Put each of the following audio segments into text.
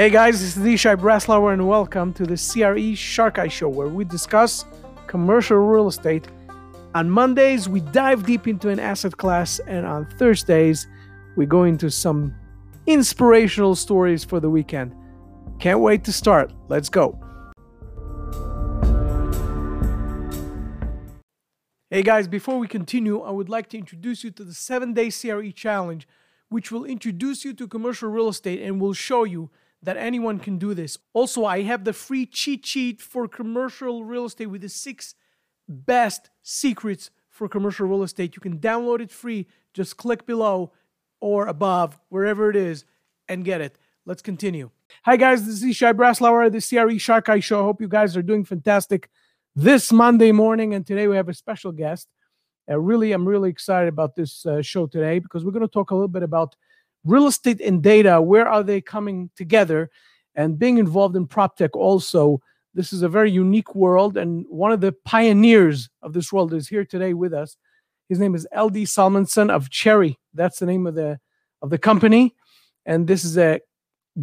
Hey guys, this is Yishai Breslauer, and welcome to the CRE Shark Eye Show, where we discuss commercial real estate. On Mondays, we dive deep into an asset class, and on Thursdays, we go into some inspirational stories for the weekend. Can't wait to start. Let's go. Hey guys, before we continue, I would like to introduce you to the seven day CRE challenge, which will introduce you to commercial real estate and will show you that anyone can do this. Also, I have the free cheat sheet for commercial real estate with the six best secrets for commercial real estate. You can download it free. Just click below or above, wherever it is, and get it. Let's continue. Hi, guys. This is Shai Breslauer, the CRE Shark Eye Show. I hope you guys are doing fantastic this Monday morning. And today we have a special guest. Uh, really, I'm really excited about this uh, show today because we're going to talk a little bit about real estate and data, where are they coming together? And being involved in prop tech also, this is a very unique world. And one of the pioneers of this world is here today with us. His name is LD Salmanson of Cherre. That's the name of the of the company. And this is a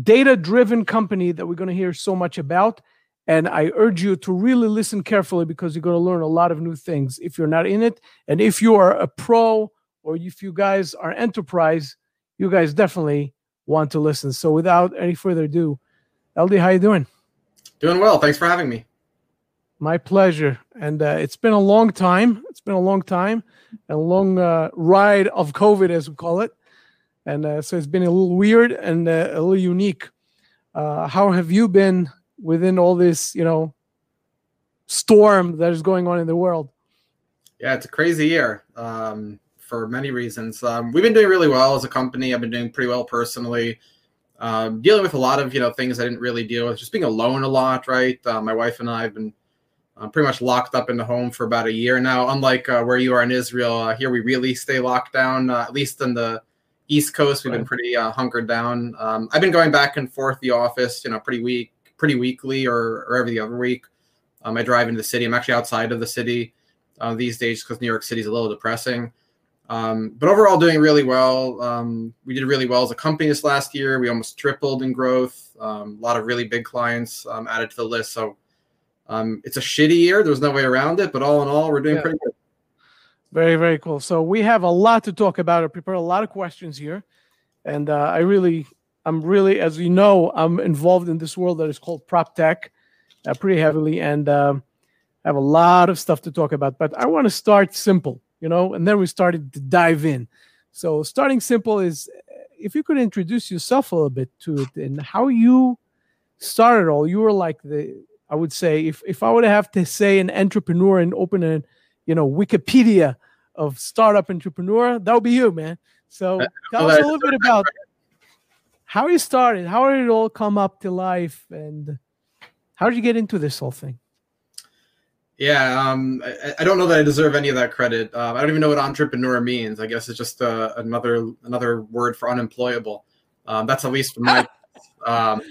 data-driven company that we're going to hear so much about. And I urge you to really listen carefully because you're going to learn a lot of new things if you're not in it. And if you are a pro or if you guys are enterprise, you guys definitely want to listen. So without any further ado, LD, how you doing? Doing well. Thanks for having me. My pleasure. And uh, it's been a long time. It's been a long time, a long uh, ride of COVID, as we call it. And uh, so it's been a little weird and uh, a little unique. Uh, how have you been within all this, you know, storm that is going on in the world? Yeah, it's a crazy year. Um, for many reasons. Um, we've been doing really well as a company. I've been doing pretty well personally. Um, dealing with a lot of you know things I didn't really deal with, just being alone a lot. Right, uh, my wife and I have been uh, pretty much locked up in the home for about a year now. Unlike uh, where you are in Israel, uh, here we really stay locked down. Uh, at least in the East Coast, we've been pretty uh, hunkered down. Um, I've been going back and forth the office, you know, pretty week, pretty weekly, or, or every other week. Um, I drive into the city. I'm actually outside of the city these days because New York City is a little depressing. Um, but overall, doing really well. Um, we did really well as a company this last year. We almost tripled in growth. Um, a lot of really big clients um, added to the list. So um, it's a shitty year. There's no way around it. But all in all, we're doing yeah. pretty good. Very, very cool. So we have a lot to talk about. I prepared a lot of questions here, and uh, I really, I'm really, as you know, I'm involved in this world that is called prop tech, uh, pretty heavily, and um, I have a lot of stuff to talk about. But I want to start simple you know, and then we started to dive in. So starting simple is if you could introduce yourself a little bit to it and how you started all. You were like the I would say if if I would have to say an entrepreneur and open a you know Wikipedia of startup entrepreneur, that would be you, man. So tell us a little bit about how you started, how did it all come up to life, and how did you get into this whole thing? Yeah, um, I, I, don't know that I deserve any of that credit. Uh, I don't even know what entrepreneur means. I guess it's just uh, another another word for unemployable. Um, that's at least my. um,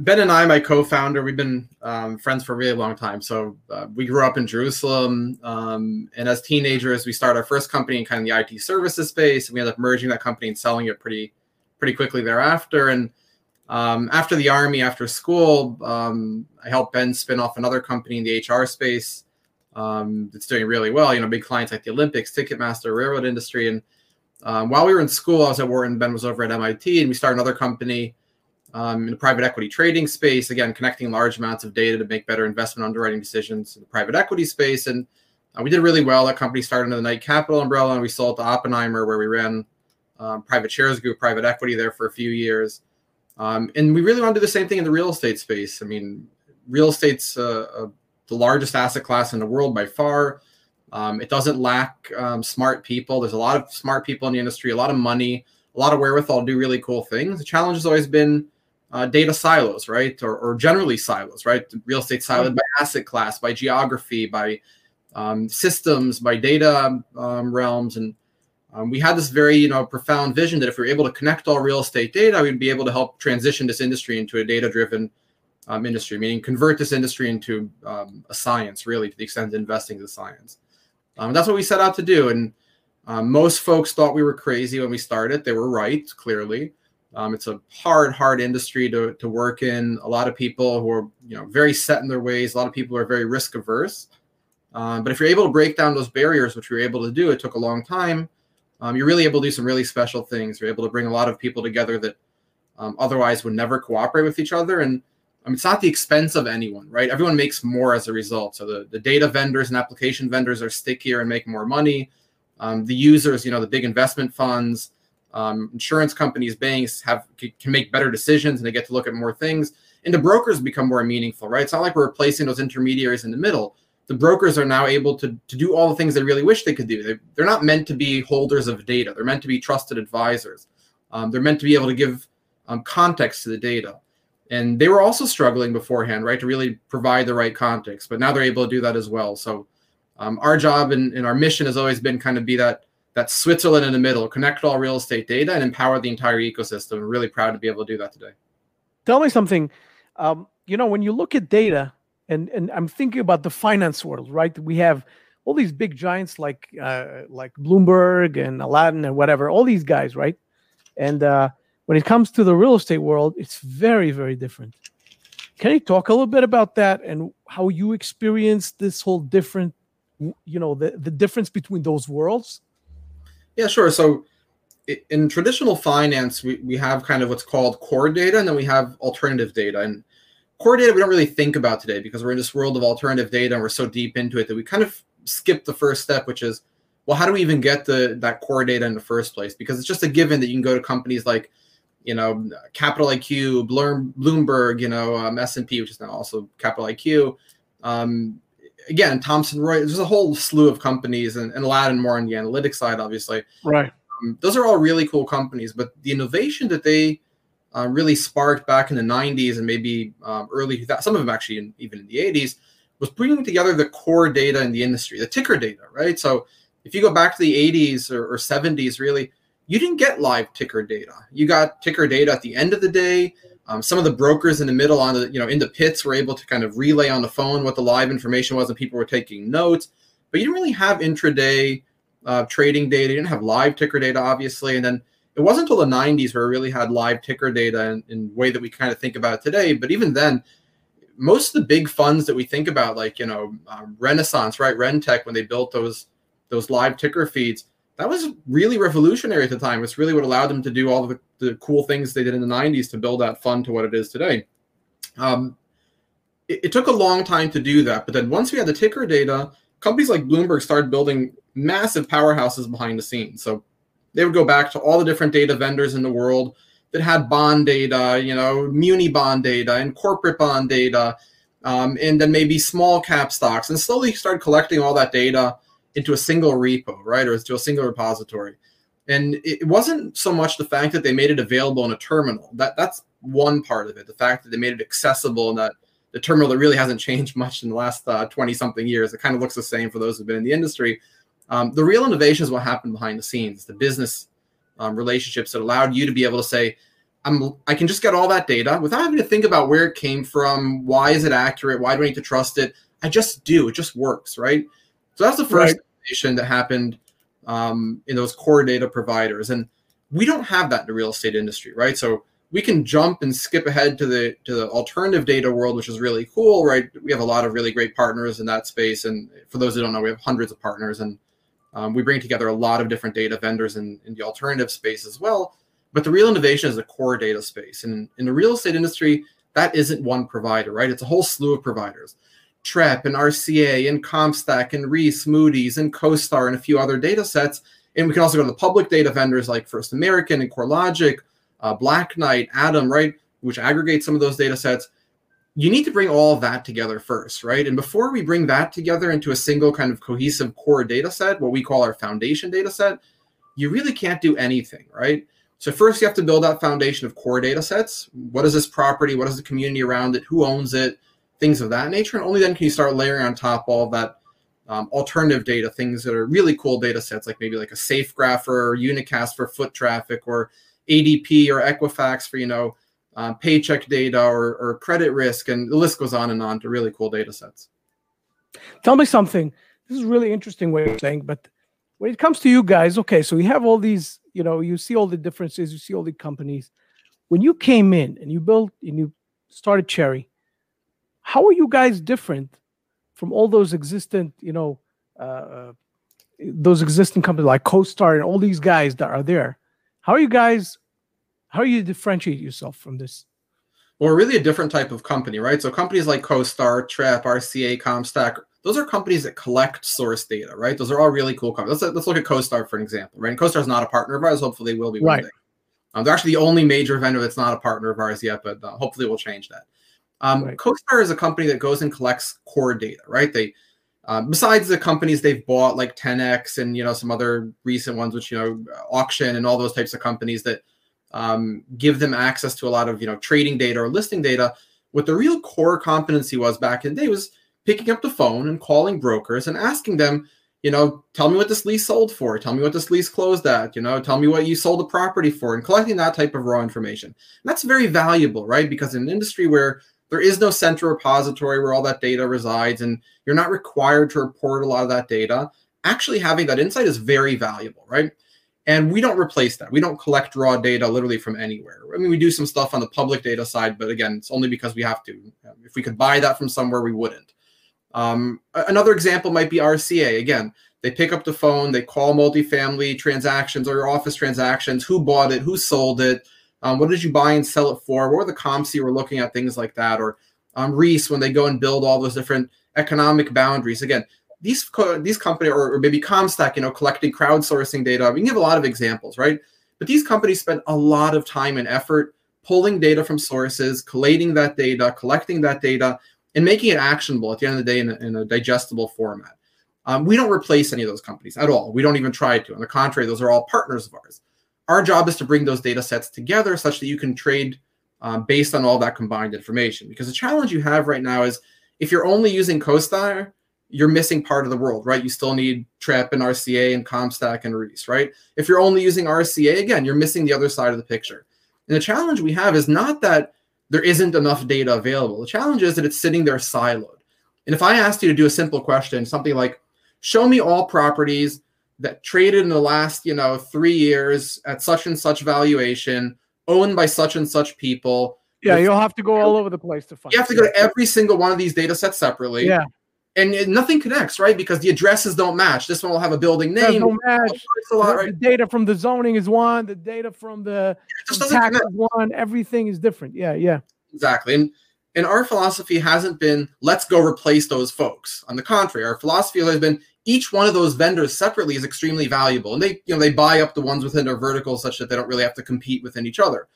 ben and I, my co-founder, we've been um, friends for a really long time. So uh, we grew up in Jerusalem, um, and as teenagers, we started our first company in kind of the IT services space, and we ended up merging that company and selling it pretty pretty quickly thereafter. And um, after the army, after school, um, I helped Ben spin off another company in the HR space um, that's doing really well. You know, big clients like the Olympics, Ticketmaster, railroad industry. And um, while we were in school, I was at Wharton. Ben was over at MIT, and we started another company um, in the private equity trading space. Again, connecting large amounts of data to make better investment underwriting decisions in the private equity space. And uh, we did really well. That company started under the Knight Capital umbrella, and we sold to Oppenheimer, where we ran um, private shares group, private equity there for a few years. Um, and we really want to do the same thing in the real estate space. I mean, real estate's uh, uh, the largest asset class in the world by far. Um, it doesn't lack um, smart people. There's a lot of smart people in the industry, a lot of money, a lot of wherewithal to do really cool things. The challenge has always been uh, data silos, right? Or, or, generally silos, right? Real estate siloed by asset class, by geography, by um, systems, by data um, realms. And um, we had this very you know profound vision that if we were able to connect all real estate data, we'd be able to help transition this industry into a data-driven um, industry, meaning convert this industry into um, a science, really, to the extent that investing is a science. Um, that's what we set out to do. And um, most folks thought we were crazy when we started. They were right, clearly. Um, it's a hard, hard industry to, to work in. A lot of people who are you know very set in their ways. A lot of people are very risk averse. But if you're able to break down those barriers, which we were able to do, it took a long time. Um, you're really able to do some really special things. You're able to bring a lot of people together that um, otherwise would never cooperate with each other. And I mean, it's not the expense of anyone, right? Everyone makes more as a result. So the, the data vendors and application vendors are stickier and make more money. Um, the users, you know, the big investment funds, um, insurance companies, banks have can make better decisions and they get to look at more things. And the brokers become more meaningful, right? It's not like we're replacing those intermediaries in the middle. The brokers are now able to, to do all the things they really wish they could do. They, they're not meant to be holders of data. They're meant to be trusted advisors. Um, they're meant to be able to give um, context to the data. And they were also struggling beforehand, right, to really provide the right context. But now they're able to do that as well. So um, our job and, and our mission has always been kind of be that that Switzerland in the middle, connect all real estate data and empower the entire ecosystem. Really proud to be able to do that today. Tell me something. Um, you know, when you look at data, and and I'm thinking about the finance world, right? We have all these big giants like uh, like Bloomberg and Aladdin and whatever, all these guys, right? And uh, when it comes to the real estate world, it's very very different. Can you talk a little bit about that and how you experienced this whole different, you know, the the difference between those worlds? Yeah, sure. So in traditional finance, we, we have kind of what's called core data, and then we have alternative data. And core data we don't really think about today because we're in this world of alternative data and we're so deep into it that we kind of skip the first step, which is, well, how do we even get the that core data in the first place? Because it's just a given that you can go to companies like, you know, Capital IQ, Bloomberg, you know, um, S&P, which is now also Capital IQ, um, again, Thomson Reuters, there's a whole slew of companies and, a lot and Aladdin more on the analytics side, obviously. Right. Um, those are all really cool companies, but the innovation that they uh, really sparked back in the 90s and maybe um, early, some of them actually in, even in the 80s, was bringing together the core data in the industry, the ticker data, right? So if you go back to the 80s or, or 70s, really, you didn't get live ticker data. You got ticker data at the end of the day. Um, some of the brokers in the middle on the, you know, in the pits were able to kind of relay on the phone what the live information was and people were taking notes. But you didn't really have intraday uh, trading data. You didn't have live ticker data, obviously. And then it wasn't until the 90s where we really had live ticker data in, in way that we kind of think about it today. But even then, most of the big funds that we think about, like, you know, um, Renaissance, right? Rentec, when they built those those live ticker feeds, that was really revolutionary at the time. It's really what allowed them to do all the, the cool things they did in the 90s to build that fund to what it is today. Um, it, it, took a long time to do that. But then once we had the ticker data, companies like Bloomberg started building massive powerhouses behind the scenes. So they would go back to all the different data vendors in the world that had bond data, you know, muni bond data and corporate bond data, um, and then maybe small cap stocks, and slowly start collecting all that data into a single repo, right, or to a single repository. And it wasn't so much the fact that they made it available in a terminal. That that's one part of it. The fact that they made it accessible and that the terminal that really hasn't changed much in the last 20 uh, something years. It kind of looks the same for those who've been in the industry. Um, the real innovation is what happened behind the scenes, the business um, relationships that allowed you to be able to say, I'm, I can just get all that data without having to think about where it came from, why is it accurate, why do I need to trust it? I just do. It just works, right? So that's the first right. innovation that happened um, in those core data providers, and we don't have that in the real estate industry, right? So we can jump and skip ahead to the to the alternative data world, which is really cool, right? We have a lot of really great partners in that space, and for those who don't know, we have hundreds of partners, and um, we bring together a lot of different data vendors in, in the alternative space as well. But the real innovation is the core data space, and in the real estate industry, that isn't one provider, right? It's a whole slew of providers. Trepp and RCA and CompStak and Reis, Moody's and CoStar and a few other data sets. And we can also go to the public data vendors like First American and CoreLogic, uh, Black Knight, ATTOM, right, which aggregate some of those data sets. You need to bring all that together first, right? And before we bring that together into a single kind of cohesive core data set, what we call our foundation data set, you really can't do anything, right? So first you have to build that foundation of core data sets. What is this property? What is the community around it? Who owns it? things of that nature. And only then can you start layering on top all that um, alternative data, things that are really cool data sets, like maybe like a SafeGraph or Unacast for foot traffic, or ADP or Equifax for you know um, paycheck data or, or credit risk, and the list goes on and on to really cool data sets. Tell me something. This is really interesting way of saying, but when it comes to you guys, okay, so you have all these, you know, you see all the differences, you see all the companies. when you came in and you built and you started Cherre, how are you guys different from all those existent, you know, uh, uh those existing companies like CoStar and all these guys that are there? How are you guys? How do you differentiate yourself from this? Well, we're really a different type of company, right? So companies like CoStar, Trepp, RCA, CompStak, those are companies that collect source data, right? Those are all really cool companies. Let's, let's look at CoStar for an example, right? And CoStar is not a partner of ours. Hopefully, they will be right. one day. Um, they're actually the only major vendor that's not a partner of ours yet, but uh, hopefully we'll change that. Um, right. CoStar is a company that goes and collects core data, right? They uh, besides the companies they've bought like Ten-X and you know some other recent ones, which you know auction and all those types of companies that um, give them access to a lot of you know trading data or listing data. What the real core competency was back in the day was picking up the phone and calling brokers and asking them, you know, tell me what this lease sold for. Tell me what this lease closed at. You know, tell me what you sold the property for, and collecting that type of raw information. And that's very valuable, right? Because in an industry where there is no central repository where all that data resides, and you're not required to report a lot of that data. Actually, having that insight is very valuable, right? And we don't replace that. We don't collect raw data literally from anywhere. I mean, we do some stuff on the public data side, but again, it's only because we have to. If we could buy that from somewhere, we wouldn't. Um, another example might be RCA. Again, they pick up the phone, they call multifamily transactions or your office transactions, who bought it, who sold it, um, what did you buy and sell it for, what were the comps you were looking at, things like that. Or um, Reis, when they go and build all those different economic boundaries. Again, these co- these companies, or, or maybe CompStak, you know, collecting crowdsourcing data. We can give a lot of examples, right? But these companies spend a lot of time and effort pulling data from sources, collating that data, collecting that data, and making it actionable at the end of the day in a, in a digestible format. Um, we don't replace any of those companies at all. We don't even try to. On the contrary, those are all partners of ours. Our job is to bring those data sets together such that you can trade um, based on all that combined information. Because the challenge you have right now is if you're only using CoStar, you're missing part of the world, right? You still need Trepp and RCA and CompStak and Reis, right? If you're only using RCA, again, you're missing the other side of the picture. And the challenge we have is not that there isn't enough data available. The challenge is that it's sitting there siloed. And if I asked you to do a simple question, something like, show me all properties that traded in the last, you know, three years at such and such valuation, owned by such and such people. Yeah, you'll have to go all over the place to find. You have to go to every single one of these data sets separately. Yeah. And nothing connects, right? Because the addresses don't match. This one will have a building name. Don't match. A lot, right? The data from the zoning is one. The data from the tax is one. Everything is different. Yeah, yeah. Exactly. And and our philosophy hasn't been let's go replace those folks. On the contrary, our philosophy has been each one of those vendors separately is extremely valuable, and they you know they buy up the ones within their vertical such that they don't really have to compete within each other.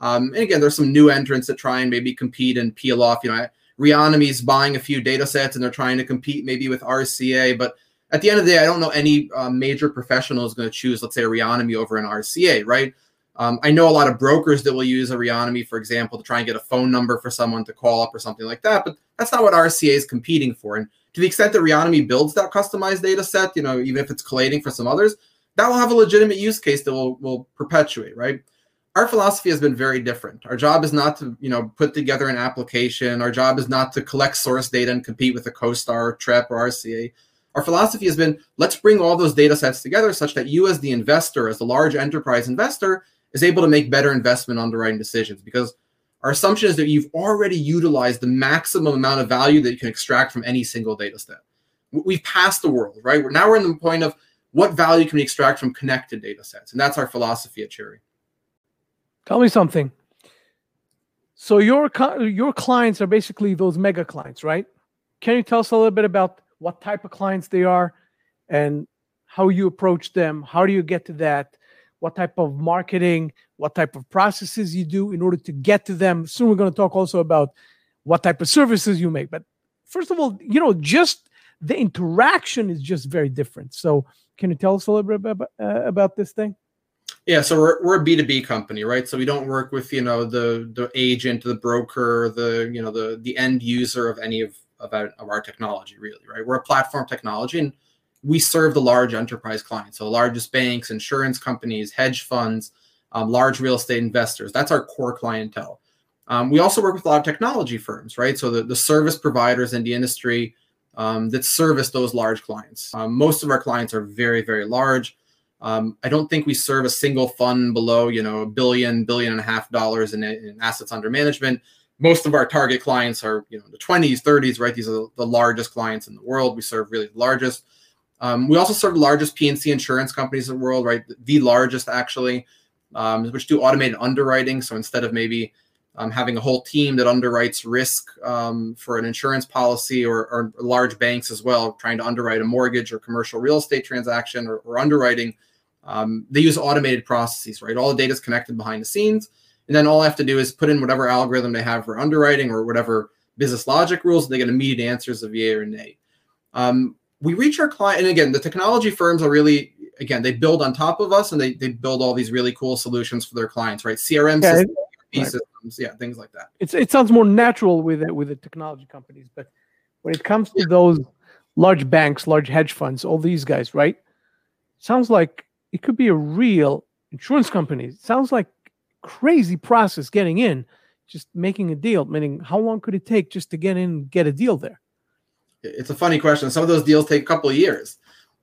Um, and again, there's some new entrants that try and maybe compete and peel off. You know, Reonomy's buying a few data sets and they're trying to compete maybe with RCA, but at the end of the day, I don't know any uh, major professional is going to choose, let's say, Reonomy over an RCA, right? Um, I know a lot of brokers that will use a Reonomy, for example, to try and get a phone number for someone to call up or something like that, but that's not what RCA is competing for. And to the extent that Reonomy builds that customized data set, you know, even if it's collating for some others, that will have a legitimate use case that will will perpetuate, right? Our philosophy has been very different. Our job is not to, you know, put together an application. Our job is not to collect source data and compete with a CoStar, Trepp, or RCA. Our philosophy has been let's bring all those data sets together such that you, as the investor, as the large enterprise investor, is able to make better investment underwriting decisions because our assumption is that you've already utilized the maximum amount of value that you can extract from any single data set. We've passed the world, right? Now we're in the point of what value can we extract from connected data sets? And that's our philosophy at Cherre. Tell me something. So your your clients are basically those mega clients, right? Can you tell us a little bit about what type of clients they are and how you approach them? How do you get to that? what type of marketing, what type of processes you do in order to get to them. Soon we're going to talk also about what type of services you make. But first of all, you know, just the interaction is just very different. So can you tell us a little bit about, uh, about this thing? Yeah, so we're, we're a B2B company, right? So we don't work with, you know, the the agent, the broker, the, you know, the the end user of any of, of our, of our technology, really, right? We're a platform technology and we serve the large enterprise clients, so largest banks, insurance companies, hedge funds, um, large real estate investors. That's our core clientele. Um, we also work with a lot of technology firms, right? So the, the service providers in the industry um, that service those large clients. Um, most of our clients are very, very large. Um, I don't think we serve a single fund below, you know, a billion, billion and a half dollars in, in assets under management. Most of our target clients are, you know, the 20s, 30s, right? These are the largest clients in the world. We serve really the largest. Um, we also serve the largest P&C insurance companies in the world, right? The largest, actually, um, which do automated underwriting. So instead of maybe um, having a whole team that underwrites risk um, for an insurance policy or, or, large banks as well, trying to underwrite a mortgage or commercial real estate transaction or, or underwriting, um, they use automated processes, right? All the data is connected behind the scenes. And then all I have to do is put in whatever algorithm they have for underwriting or whatever business logic rules. and They get immediate answers of yay or nay. Um, we reach our client, and again, the technology firms are really, again, they build on top of us and they, they build all these really cool solutions for their clients, right? CRM yeah, systems, right. systems, yeah, things like that. It's, it sounds more natural with it, with the technology companies, but when it comes to yeah. those large banks, large hedge funds, all these guys, right? Sounds like it could be a real insurance company. It sounds like crazy process getting in, just making a deal. Meaning, how long could it take just to get in and get a deal there? it's a funny question. Some of those deals take a couple of years.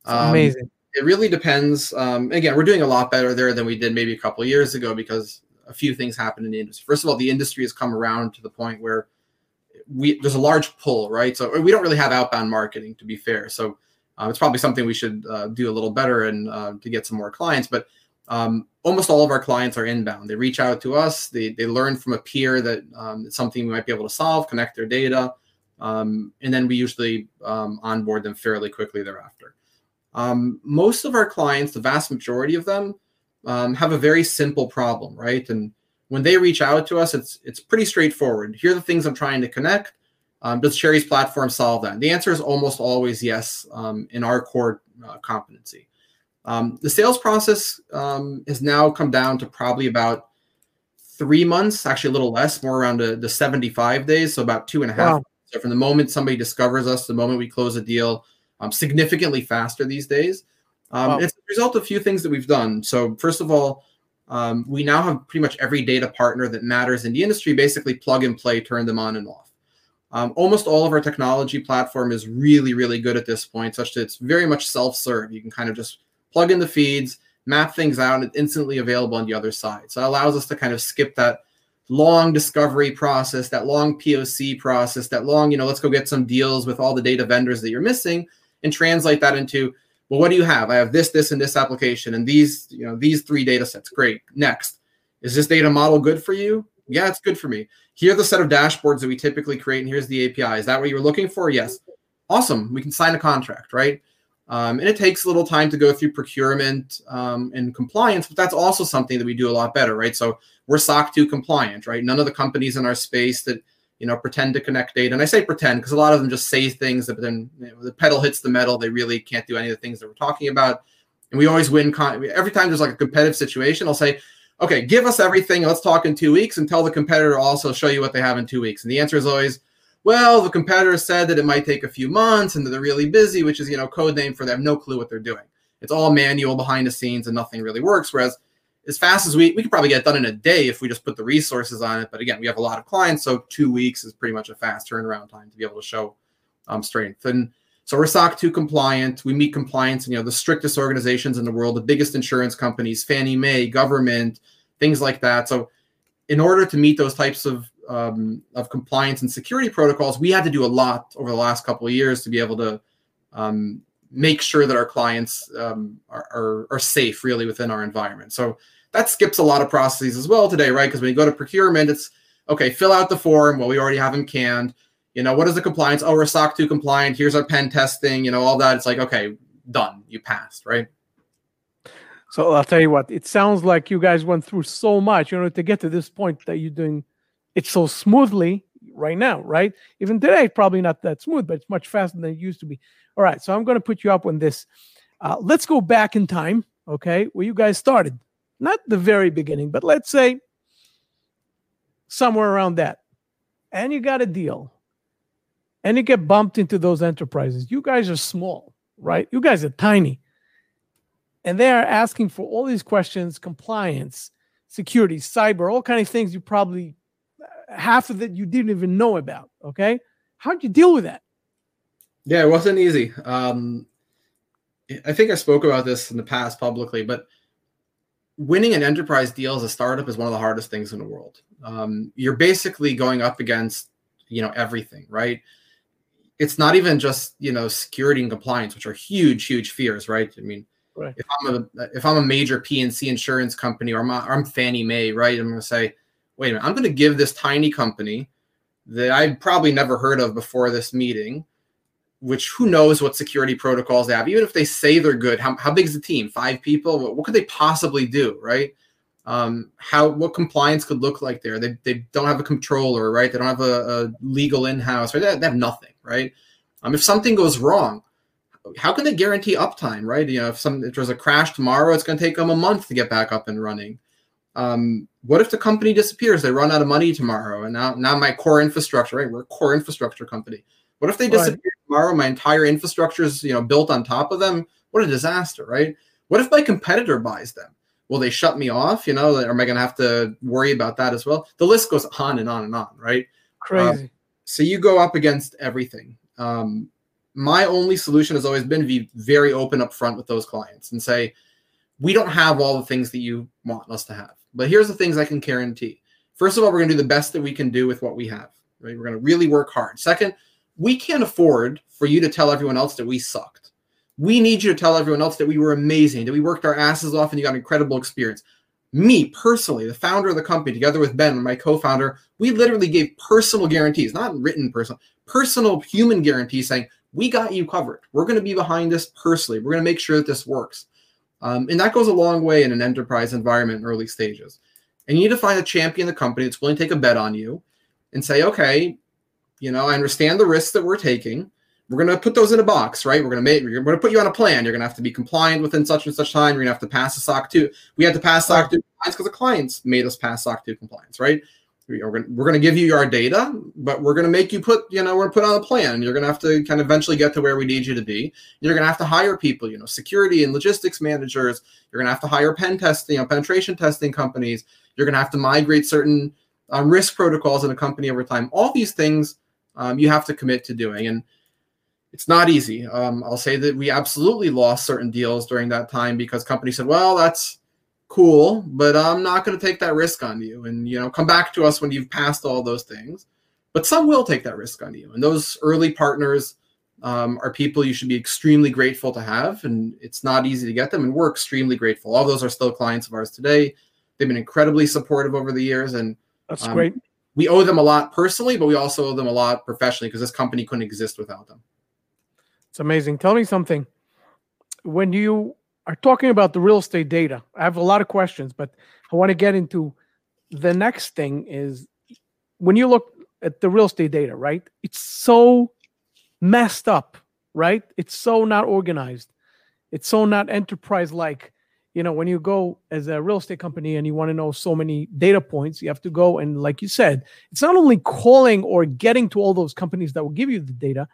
Um, amazing. It really depends. Um, again, we're doing a lot better there than we did maybe a couple of years ago because a few things happened in the industry. First of all, the industry has come around to the point where we there's a large pull, right? So we don't really have outbound marketing, to be fair. So uh, it's probably something we should uh, do a little better and uh, to get some more clients. But um, almost all of our clients are inbound. They reach out to us. They they learn from a peer that um, it's something we might be able to solve, connect their data. Um, and then we usually um, onboard them fairly quickly thereafter. Um, most of our clients, the vast majority of them, um, have a very simple problem, right? And when they reach out to us, it's it's pretty straightforward. Here are the things I'm trying to connect. Um, does Cherre's platform solve that? The answer is almost always yes um, in our core uh, competency. the sales process has now come down to probably about three months, actually a little less, more around the, the 75 days, so about two and a half wow. So from the moment somebody discovers us, the moment we close a deal, um, significantly faster these days. Um, wow. It's a result of a few things that we've done. So first of all, um, we now have pretty much every data partner that matters in the industry basically plug and play, turn them on and off. Um, almost all of our technology platform is really, really good at this point, such that it's very much self-serve. You can kind of just plug in the feeds, map things out, and it's instantly available on the other side. So it allows us to kind of skip that long discovery process, that long POC process, that long, you know, let's go get some deals with all the data vendors that you're missing and translate that into, well, what do you have? I have this, this, and this application and these, you know, these three data sets. Great. Next. Is this data model good for you? Yeah, it's good for me. Here are the set of dashboards that we typically create, and here's the API. Is that what you were looking for? Yes. Awesome. We can sign a contract, right? Um, and it takes a little time to go through procurement um, and compliance, but that's also something that we do a lot better, right? So we're SOC 2 compliant, right? None of the companies in our space that you know pretend to connect data, and I say pretend because a lot of them just say things that then you know, the pedal hits the metal. They really can't do any of the things that we're talking about. And we always win. Con- every time there's like a competitive situation, I'll say, okay, give us everything. Let's talk in two weeks and tell the competitor also show you what they have in two weeks. And the answer is always, well, the competitor said that it might take a few months and that they're really busy, which is, you know, code name for they have no clue what they're doing. It's all manual behind the scenes and nothing really works. Whereas as fast as we, we could probably get done in a day if we just put the resources on it. But again, we have a lot of clients. So two weeks is pretty much a fast turnaround time to be able to show um, strength. And so we're SOC 2 compliant. We meet compliance and, you know, the strictest organizations in the world, the biggest insurance companies, Fannie Mae, government, things like that. So in order to meet those types of um, of compliance and security protocols, we had to do a lot over the last couple of years to be able to um, make sure that our clients um, are, are, are, safe really within our environment. So that skips a lot of processes as well today, right? Because when you go to procurement, it's okay, fill out the form. Well, we already have them canned. You know, what is the compliance? Oh, we're SOC 2 compliant. Here's our pen testing, you know, all that. It's like, okay, done. You passed, right? So I'll tell you what, it sounds like you guys went through so much, you know, to get to this point that you're doing it so smoothly right now, right? Even today, probably not that smooth, but it's much faster than it used to be. All right, so I'm going to put you up on this. Uh, let's go back in time, okay, where you guys started. Not the very beginning, but let's say somewhere around that. And you got a deal. And you get bumped into those enterprises. You guys are small, right? You guys are tiny. And they are asking for all these questions compliance, security, cyber, all kind of things you probably half of it you didn't even know about. Okay. How'd you deal with that? Yeah, it wasn't easy. Um, I think I spoke about this in the past publicly, but winning an enterprise deal as a startup is one of the hardest things in the world. Um, you're basically going up against you know everything, right? It's not even just you know security and compliance, which are huge, huge fears, right? I mean, right. if I'm a if I'm a major P&C insurance company or I'm, a, or I'm Fannie Mae, right? I'm going to say, wait a minute, I'm going to give this tiny company that I've probably never heard of before this meeting which who knows what security protocols they have. Even if they say they're good, how, how big is the team? Five people? What, what could they possibly do, right? Um, how what compliance could look like there? They, they don't have a controller, right? They don't have a, a legal in-house, right? They, they have nothing, right? Um, if something goes wrong, how can they guarantee uptime, right? You know, if some if there's a crash tomorrow, it's going to take them a month to get back up and running. Um, what if the company disappears? They run out of money tomorrow, and now now my core infrastructure, right? We're a core infrastructure company. What if they disappear tomorrow? My entire infrastructure is you know built on top of them. What a disaster, right? What if my competitor buys them? Will they shut me off? You know, or am I going to have to worry about that as well? The list goes on and on and on, right? Crazy. Um, so you go up against everything. Um, my only solution has always been to be very open up front with those clients and say, we don't have all the things that you want us to have, but here's the things I can guarantee. First of all, we're going to do the best that we can do with what we have. Right? We're going to really work hard. Second, we can't afford for you to tell everyone else that we sucked. We need you to tell everyone else that we were amazing, that we worked our asses off and you got incredible experience. Me personally, the founder of the company, together with Ben, my co-founder, we literally gave personal guarantees, not written personal, personal human guarantees saying, we got you covered. We're going to be behind this personally. We're going to make sure that this works. Um, and that goes a long way in an enterprise environment in early stages. And you need to find a champion in the company that's willing to take a bet on you and say, okay, you know, I understand the risks that we're taking. We're going to put those in a box, right? We're going to make, we're going to put you on a plan. You're going to have to be compliant within such and such time. You're going to have to pass the SOC 2. We had to pass SOC 2 compliance because the clients made us pass SOC 2 compliance, right? We're going, to, we're to give you our data, but we're going to make you put, you know, we're going to put on a plan. You're going to have to kind of eventually get to where we need you to be. You're going to have to hire people, you know, security and logistics managers. You're going to have to hire pen testing, you know, penetration testing companies. You're going to have to migrate certain um, risk protocols in a company over time. All these things um, you have to commit to doing. And it's not easy. Um, I'll say that we absolutely lost certain deals during that time because companies said, well, that's cool, but I'm not going to take that risk on you. And, you know, come back to us when you've passed all those things. But some will take that risk on you. And those early partners um, are people you should be extremely grateful to have. And it's not easy to get them. And we're extremely grateful. All those are still clients of ours today. They've been incredibly supportive over the years. And that's um, great we owe them a lot personally, but we also owe them a lot professionally because this company couldn't exist without them. It's amazing. Tell me something. When you are talking about the real estate data, I have a lot of questions, but I want to get into the next thing is when you look at the real estate data, right? It's so messed up, right? It's so not organized. It's so not enterprise like you know when you go as a real estate company and you want to know so many data points you have to go and like you said it's not only calling or getting to all those companies that will give you the data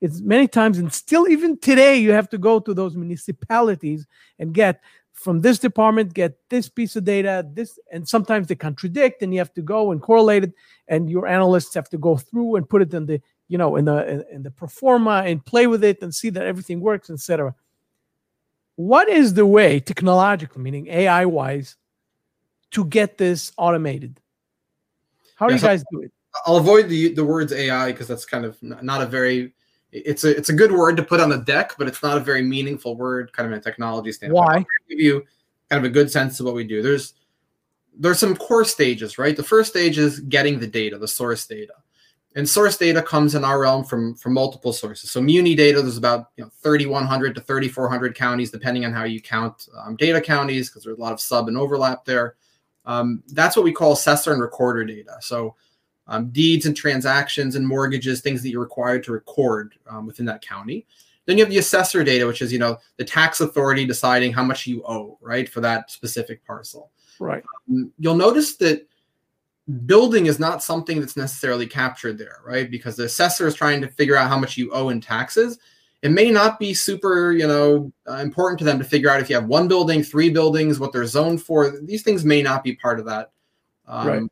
it's many times and still even today you have to go to those municipalities and get from this department get this piece of data this and sometimes they contradict and you have to go and correlate it and your analysts have to go through and put it in the you know in the in the pro forma and play with it and see that everything works etc what is the way, technologically, meaning AI wise, to get this automated? How do yeah, you guys do it? I'll avoid the the words AI because that's kind of not a very it's a it's a good word to put on the deck, but it's not a very meaningful word, kind of in a technology standpoint. Why? Give you kind of a good sense of what we do. There's there's some core stages, right? The first stage is getting the data, the source data and source data comes in our realm from from multiple sources. So Muni data, there's about you know 3,100 to 3,400 counties, depending on how you count um, data counties, because there's a lot of sub and overlap there. Um, that's what we call assessor and recorder data. So um, deeds and transactions and mortgages, things that you're required to record um, within that county. Then you have the assessor data, which is you know the tax authority deciding how much you owe, right, for that specific parcel. Right. Um, you'll notice that building is not something that's necessarily captured there, right? Because the assessor is trying to figure out how much you owe in taxes. It may not be super, you know, uh, important to them to figure out if you have one building, three buildings, what they're zoned for. These things may not be part of that. Um, right.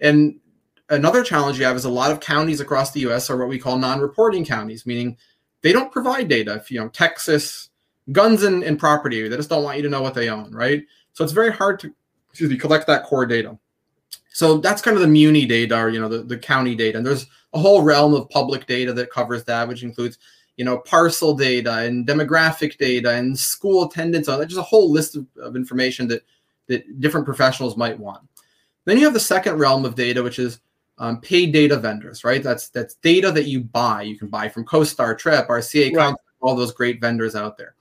And another challenge you have is a lot of counties across the U.S. are what we call non-reporting counties, meaning they don't provide data. If you know Texas, guns and, and property. They just don't want you to know what they own, right? So it's very hard to excuse me, collect that core data. So that's kind of the Muni data or you know the, the county data. And there's a whole realm of public data that covers that, which includes you know parcel data and demographic data and school attendance. Uh, just a whole list of, of information that that different professionals might want. Then you have the second realm of data, which is um, paid data vendors, right? That's that's data that you buy. You can buy from CoStar, Trepp, RCA, right. all those great vendors out there.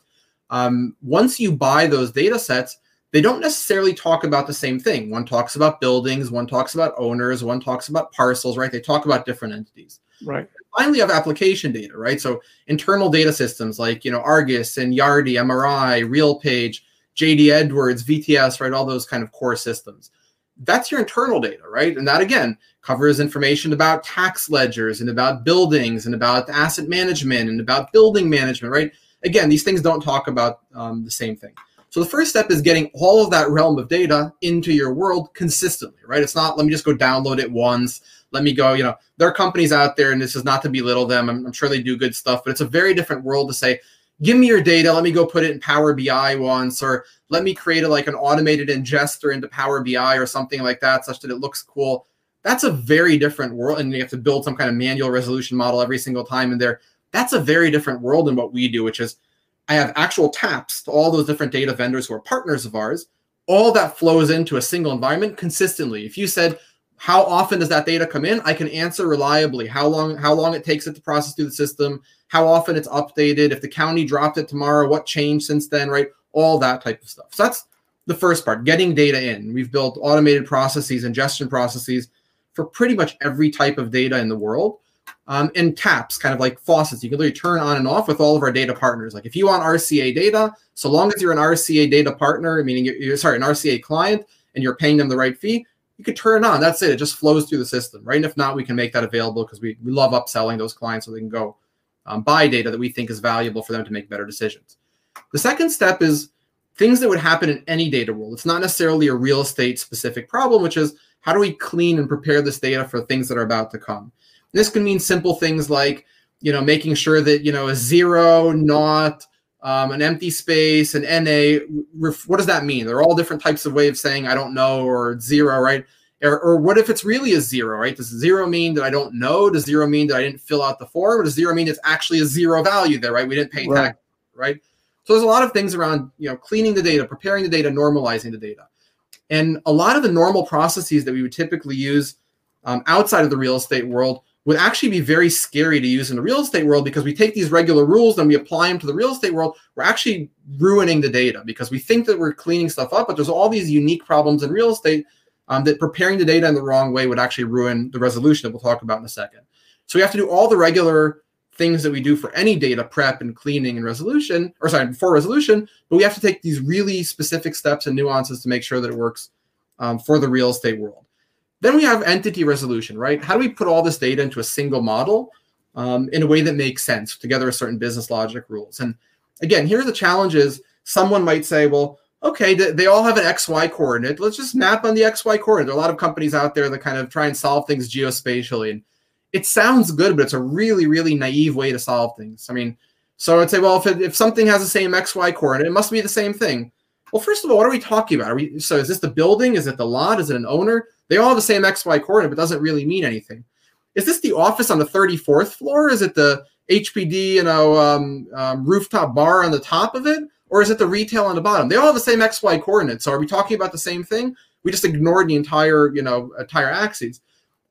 Um, once you buy those data sets, they don't necessarily talk about the same thing. One talks about buildings, one talks about owners, one talks about parcels, right? They talk about different entities. Right. Finally, you have application data, right? So internal data systems like you know Argus and Yardi, MRI, RealPage, JD Edwards, VTS, right? All those kind of core systems. That's your internal data, right? And that again covers information about tax ledgers and about buildings and about asset management and about building management, right? Again, these things don't talk about um, the same thing. So the first step is getting all of that realm of data into your world consistently, right? It's not let me just go download it once. Let me go, you know, there are companies out there, and this is not to belittle them. I'm, I'm sure they do good stuff, but it's a very different world to say, give me your data, let me go put it in Power BI once, or let me create a, like an automated ingester into Power BI or something like that, such that it looks cool. That's a very different world, and you have to build some kind of manual resolution model every single time in there. That's a very different world than what we do, which is I have actual taps to all those different data vendors who are partners of ours. All that flows into a single environment consistently. If you said, how often does that data come in? I can answer reliably how long how long it takes it to process through the system, how often it's updated, if the county dropped it tomorrow, what changed since then, right? All that type of stuff. So that's the first part, getting data in. We've built automated processes, ingestion processes for pretty much every type of data in the world um, and taps, kind of like faucets. You can literally turn on and off with all of our data partners. Like if you want RCA data, so long as you're an RCA data partner, meaning you're, you're sorry, an RCA client, and you're paying them the right fee, you could turn it on. That's it. It just flows through the system, right? And if not, we can make that available because we, we love upselling those clients so they can go um, buy data that we think is valuable for them to make better decisions. The second step is things that would happen in any data world. It's not necessarily a real estate specific problem, which is how do we clean and prepare this data for things that are about to come? This can mean simple things like, you know, making sure that, you know, a zero, not um, an empty space, an NA. What does that mean? They're all different types of way of saying I don't know or zero, right? Or, or what if it's really a zero, right? Does zero mean that I don't know? Does zero mean that I didn't fill out the form? Or does zero mean it's actually a zero value there, right? We didn't pay right. tax, right? So there's a lot of things around, you know, cleaning the data, preparing the data, normalizing the data. And a lot of the normal processes that we would typically use um, outside of the real estate world would actually be very scary to use in the real estate world because we take these regular rules and we apply them to the real estate world. We're actually ruining the data because we think that we're cleaning stuff up, but there's all these unique problems in real estate um, that preparing the data in the wrong way would actually ruin the resolution that we'll talk about in a second. So we have to do all the regular things that we do for any data prep and cleaning and resolution, or sorry, before resolution, but we have to take these really specific steps and nuances to make sure that it works um, for the real estate world. Then we have entity resolution, right? How do we put all this data into a single model um, in a way that makes sense together with certain business logic rules? And again, here are the challenges. Someone might say, well, okay, they all have an XY coordinate. Let's just map on the XY coordinate. There are a lot of companies out there that kind of try and solve things geospatially. And it sounds good, but it's a really, really naive way to solve things. I mean, so I'd say, well, if, it, if something has the same XY coordinate, it must be the same thing. Well, first of all, what are we talking about? Are we so is this the building? Is it the lot? Is it an owner? They all have the same XY coordinate, but doesn't really mean anything. Is this the office on the 34th floor? Is it the HPD, you know, um, um, rooftop bar on the top of it? Or is it the retail on the bottom? They all have the same XY coordinates. So are we talking about the same thing? We just ignored the entire, you know, entire axes.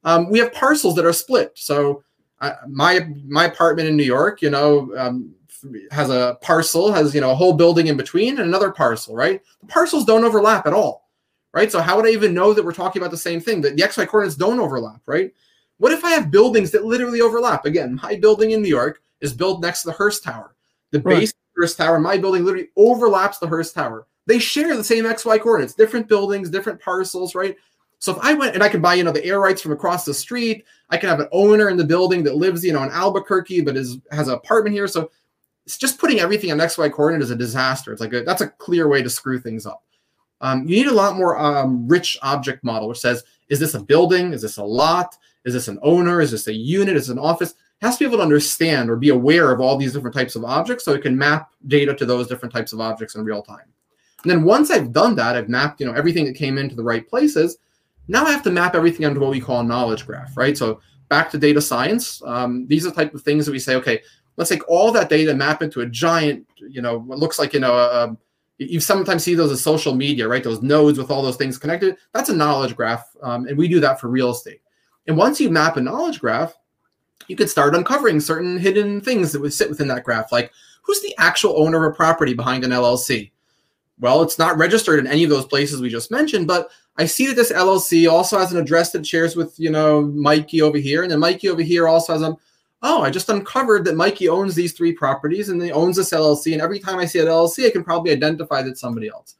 Um, we have parcels that are split. So uh, my my apartment in New York, you know, um, has a parcel, has you know a whole building in between, and another parcel. Right? The parcels don't overlap at all right? So how would I even know that we're talking about the same thing? That the XY coordinates don't overlap, right? What if I have buildings that literally overlap? Again, my building in New York is built next to the Hearst Tower. The right. base of the Hearst Tower, my building literally overlaps the Hearst Tower. They share the same XY coordinates, different buildings, different parcels, right? So if I went and I can buy, you know, the air rights from across the street, I can have an owner in the building that lives, you know, in Albuquerque, but is has an apartment here. So it's just putting everything on XY coordinate is a disaster. It's like a, that's a clear way to screw things up. Um, you need a lot more um, rich object model, which says, is this a building? Is this a lot? Is this an owner? Is this a unit? Is this an office? has to be able to understand or be aware of all these different types of objects so it can map data to those different types of objects in real time. And then once I've done that, I've mapped, you know, everything that came into the right places. Now I have to map everything onto what we call a knowledge graph, right? So back to data science, um, these are the type of things that we say, okay, let's take all that data, map into a giant, you know, what looks like, you know, a, you sometimes see those as social media, right? Those nodes with all those things connected. That's a knowledge graph. Um, and we do that for real estate. And once you map a knowledge graph, you could start uncovering certain hidden things that would sit within that graph. Like who's the actual owner of a property behind an LLC? Well, it's not registered in any of those places we just mentioned, but I see that this LLC also has an address that shares with, you know, Mikey over here. And then Mikey over here also has a, oh, I just uncovered that Mikey owns these three properties and he owns this LLC. And every time I see an LLC, I can probably identify that somebody else.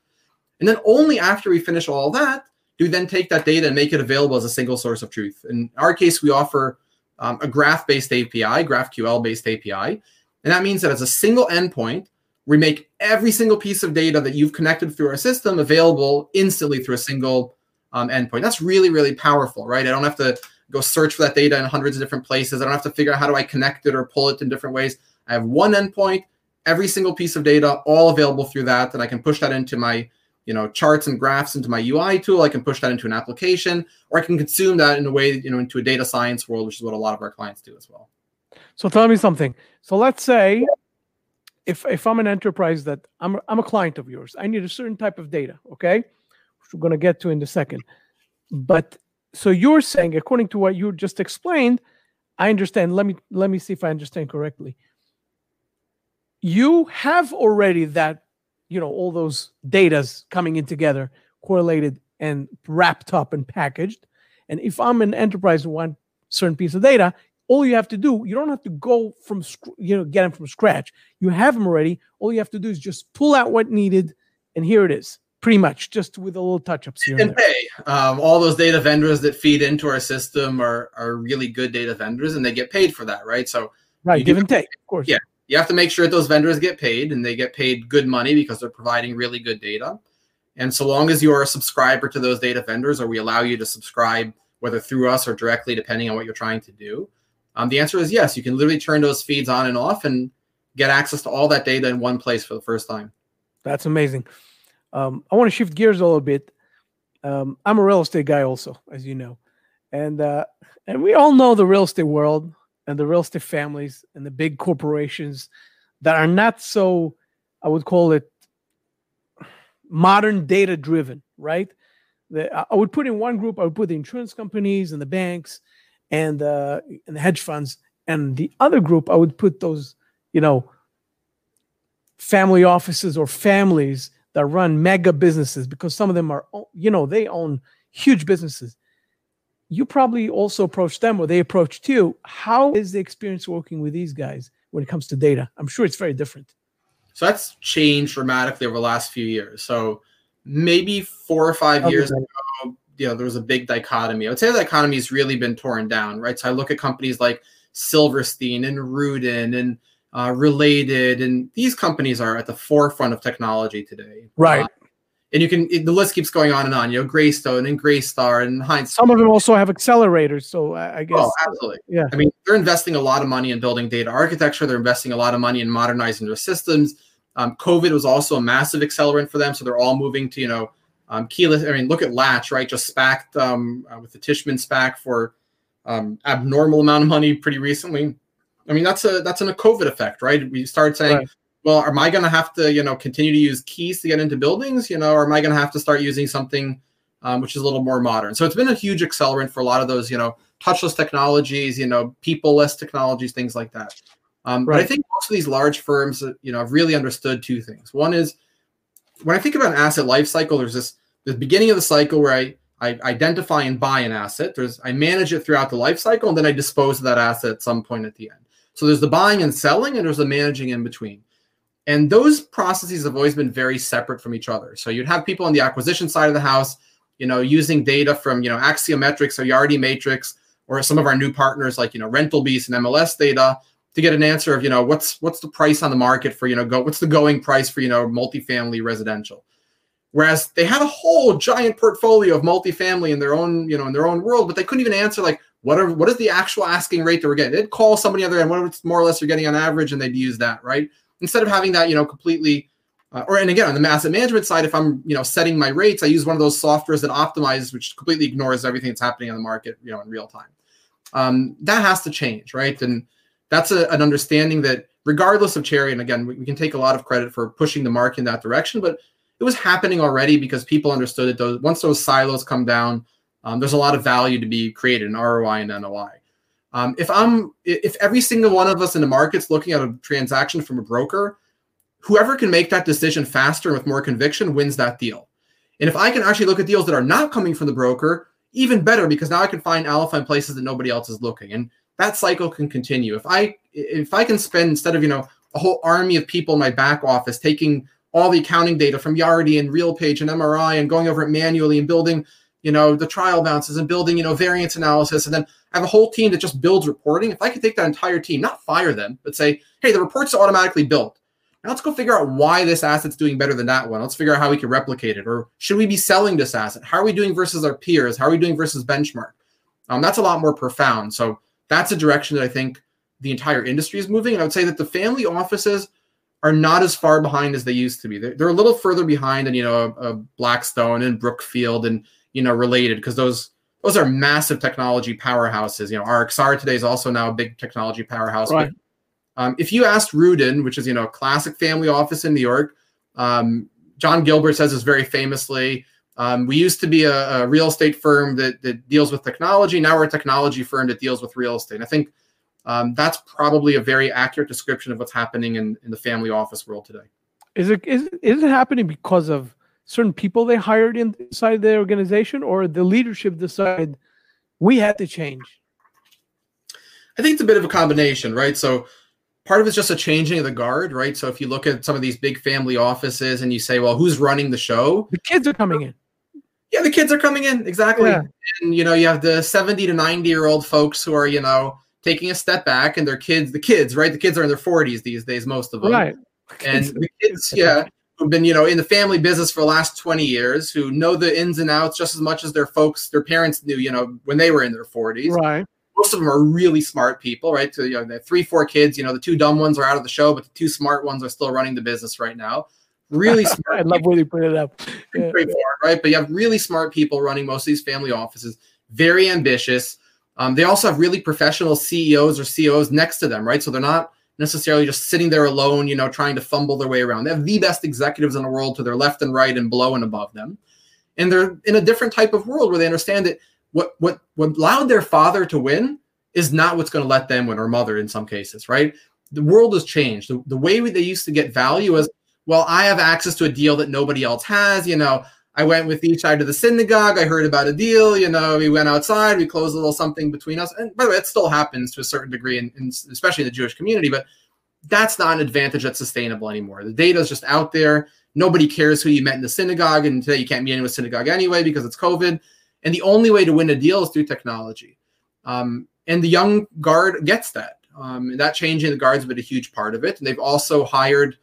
And then only after we finish all that, do we then take that data and make it available as a single source of truth. In our case, we offer um, a graph-based API, GraphQL-based API. And that means that as a single endpoint, we make every single piece of data that you've connected through our system available instantly through a single um, endpoint. That's really, really powerful, right? I don't have to go search for that data in hundreds of different places. I don't have to figure out how do I connect it or pull it in different ways. I have one endpoint, every single piece of data, all available through that, and I can push that into my you know charts and graphs into my UI tool. I can push that into an application, or I can consume that in a way you know into a data science world, which is what a lot of our clients do as well. So tell me something. So let's say if if I'm an enterprise that I'm I'm a client of yours, I need a certain type of data, okay? Which we're going to get to in a second. But so you're saying, according to what you just explained, I understand. Let me let me see if I understand correctly. You have already that, you know, all those datas coming in together, correlated and wrapped up and packaged. And if I'm an enterprise and want certain piece of data, all you have to do, you don't have to go from, you know, get them from scratch. You have them already. All you have to do is just pull out what needed, and here it is, pretty much, just with a little touch ups here. And pay. Um, all those data vendors that feed into our system are are really good data vendors, and they get paid for that, right? So right, give and take, of course. Yeah, you have to make sure that those vendors get paid, and they get paid good money because they're providing really good data. And so long as you are a subscriber to those data vendors, or we allow you to subscribe, whether through us or directly, depending on what you're trying to do, um, the answer is yes. You can literally turn those feeds on and off and get access to all that data in one place for the first time. That's amazing. Um, I want to shift gears a little bit. Um, I'm a real estate guy, also, as you know, and uh, and we all know the real estate world and the real estate families and the big corporations that are not so, I would call it, modern data driven, right? The, I would put in one group. I would put the insurance companies and the banks and uh, and the hedge funds, and the other group I would put those, you know, family offices or families that run mega businesses because some of them are, you know, they own huge businesses. You probably also approach them or they approached you. How is the experience working with these guys when it comes to data? I'm sure it's very different. So that's changed dramatically over the last few years. So maybe four or five years ago, you know there was a big dichotomy. I would say the dichotomy has really been torn down, right? So I look at companies like Silverstein and Rudin and uh, Related, and these companies are at the forefront of technology today. Right. Uh, and you can the list keeps going on and on. You know, Greystone and Greystar and Hines. Some of them also have accelerators, so I guess. Oh, absolutely. Yeah. I mean, they're investing a lot of money in building data architecture. They're investing a lot of money in modernizing their systems. Um, COVID was also a massive accelerant for them, so they're all moving to you know um, keyless, I mean, look at Latch, right? Just SPACed um, uh, with the Tishman SPAC for um, abnormal amount of money pretty recently. I mean, that's a that's an, a COVID effect, right? We start saying, right. well, am I going to have to, you know, continue to use keys to get into buildings, you know, or am I going to have to start using something um, which is a little more modern? So it's been a huge accelerant for a lot of those, you know, touchless technologies, you know, people-less technologies, things like that. Um, right. But I think most of these large firms, you know, have really understood two things. One is when I think about an asset life cycle, there's this the beginning of the cycle where I, I identify and buy an asset. There's I manage it throughout the life cycle, and then I dispose of that asset at some point at the end. So there's the buying and selling, and there's the managing in between. And those processes have always been very separate from each other. So you'd have people on the acquisition side of the house, you know, using data from you know Axiometrics or Yardi Matrix, or some of our new partners like you know Rental Beast and MLS data to get an answer of you know what's what's the price on the market for you know go what's the going price for you know multifamily residential Whereas they had a whole giant portfolio of multifamily in their own, you know, in their own world, but they couldn't even answer like what are what is the actual asking rate that we're getting? They'd call somebody on the other end, what more or less you're getting on average, and they'd use that, right? Instead of having that, you know, completely uh, or and again on the asset management side, if I'm you know setting my rates, I use one of those softwares that optimizes, which completely ignores everything that's happening in the market, you know, in real time. Um, that has to change, right? And that's a, an understanding that regardless of Cherre, and again, we, we, can take a lot of credit for pushing the market in that direction, but it was happening already because people understood that those once those silos come down, um, there's a lot of value to be created in ROI and NOI. Um, if I'm if every single one of us in the market's looking at a transaction from a broker, whoever can make that decision faster and with more conviction wins that deal. And if I can actually look at deals that are not coming from the broker, even better because now I can find alpha in places that nobody else is looking. And that cycle can continue. If I if I can spend instead of, you know, a whole army of people in my back office taking all the accounting data from Yardi and RealPage and MRI and going over it manually and building, you know, the trial balances and building, you know, variance analysis. And then I have a whole team that just builds reporting. If I could take that entire team, not fire them, but say, hey, the report's automatically built. Now let's go figure out why this asset's doing better than that one. Let's figure out how we can replicate it. Or should we be selling this asset? How are we doing versus our peers? How are we doing versus benchmark? Um, that's a lot more profound. So that's a direction that I think the entire industry is moving. And I would say that the family offices are not as far behind as they used to be. They're, they're a little further behind than, you know, a, a Blackstone and Brookfield and, you know, related because those those are massive technology powerhouses. You know, RXR today is also now a big technology powerhouse. Right. But um, if you asked Rudin, which is you know a classic family office in New York, um, John Gilbert says this very famously. Um, we used to be a, a, real estate firm that, that deals with technology. Now we're a technology firm that deals with real estate. And I think um, that's probably a very accurate description of what's happening in, in the family office world today. Is it is, is it happening because of certain people they hired inside the organization, or the leadership decided we had to change? I think it's a bit of a combination, right? So part of it's just a changing of the guard, right? So if you look at some of these big family offices and you say, well, who's running the show? The kids are coming in. Yeah, the kids are coming in exactly. Yeah. And you know, you have the 70 to 90 year old folks who are, you know, taking a step back and their kids, the kids, right? The kids are in their 40s these days, most of them. Right. And the kids, yeah, who've been, you know, in the family business for the last 20 years, who know the ins and outs just as much as their folks, their parents knew, you know, when they were in their 40s. Right most of them are really smart people, right? So you know, the three, four kids. You know, the two dumb ones are out of the show, but the two smart ones are still running the business right now. Really smart. I love when you put it up. Yeah. right? But you have really smart people running most of these family offices. Very ambitious. Um, they also have really professional CEOs or COOs next to them, right? So they're not necessarily just sitting there alone, you know, trying to fumble their way around. They have the best executives in the world to their left and right and below and above them. And they're in a different type of world where they understand that what what what allowed their father to win is not what's going to let them win or mother in some cases, right? The world has changed. The, the way we, they used to get value is, well, I have access to a deal that nobody else has. You know, I went with each side to the synagogue. I heard about a deal. You know, we went outside. We closed a little something between us. And by the way, it still happens to a certain degree, in especially in the Jewish community. But that's not an advantage that's sustainable anymore. The data is just out there. Nobody cares who you met in the synagogue, and today you can't meet anyone in a synagogue anyway because it's COVID. And the only way to win a deal is through technology. Um, and the young guard gets that. Um, that changing the guards has been a huge part of it. And they've also hired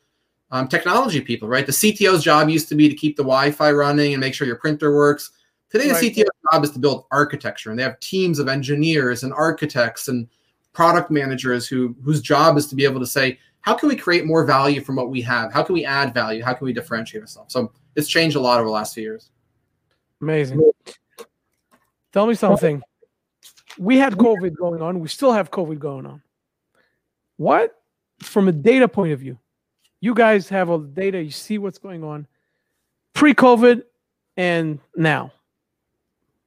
um, technology people, right? The CTO's job used to be to keep the Wi-Fi running and make sure your printer works. Today, right. the CTO's job is to build architecture, and they have teams of engineers and architects and product managers who whose job is to be able to say, how can we create more value from what we have? How can we add value? How can we differentiate ourselves? So it's changed a lot over the last few years. Amazing. Tell me something. We had COVID going on. We still have COVID going on. What, from a data point of view, you guys have all the data, you see what's going on pre COVID and now.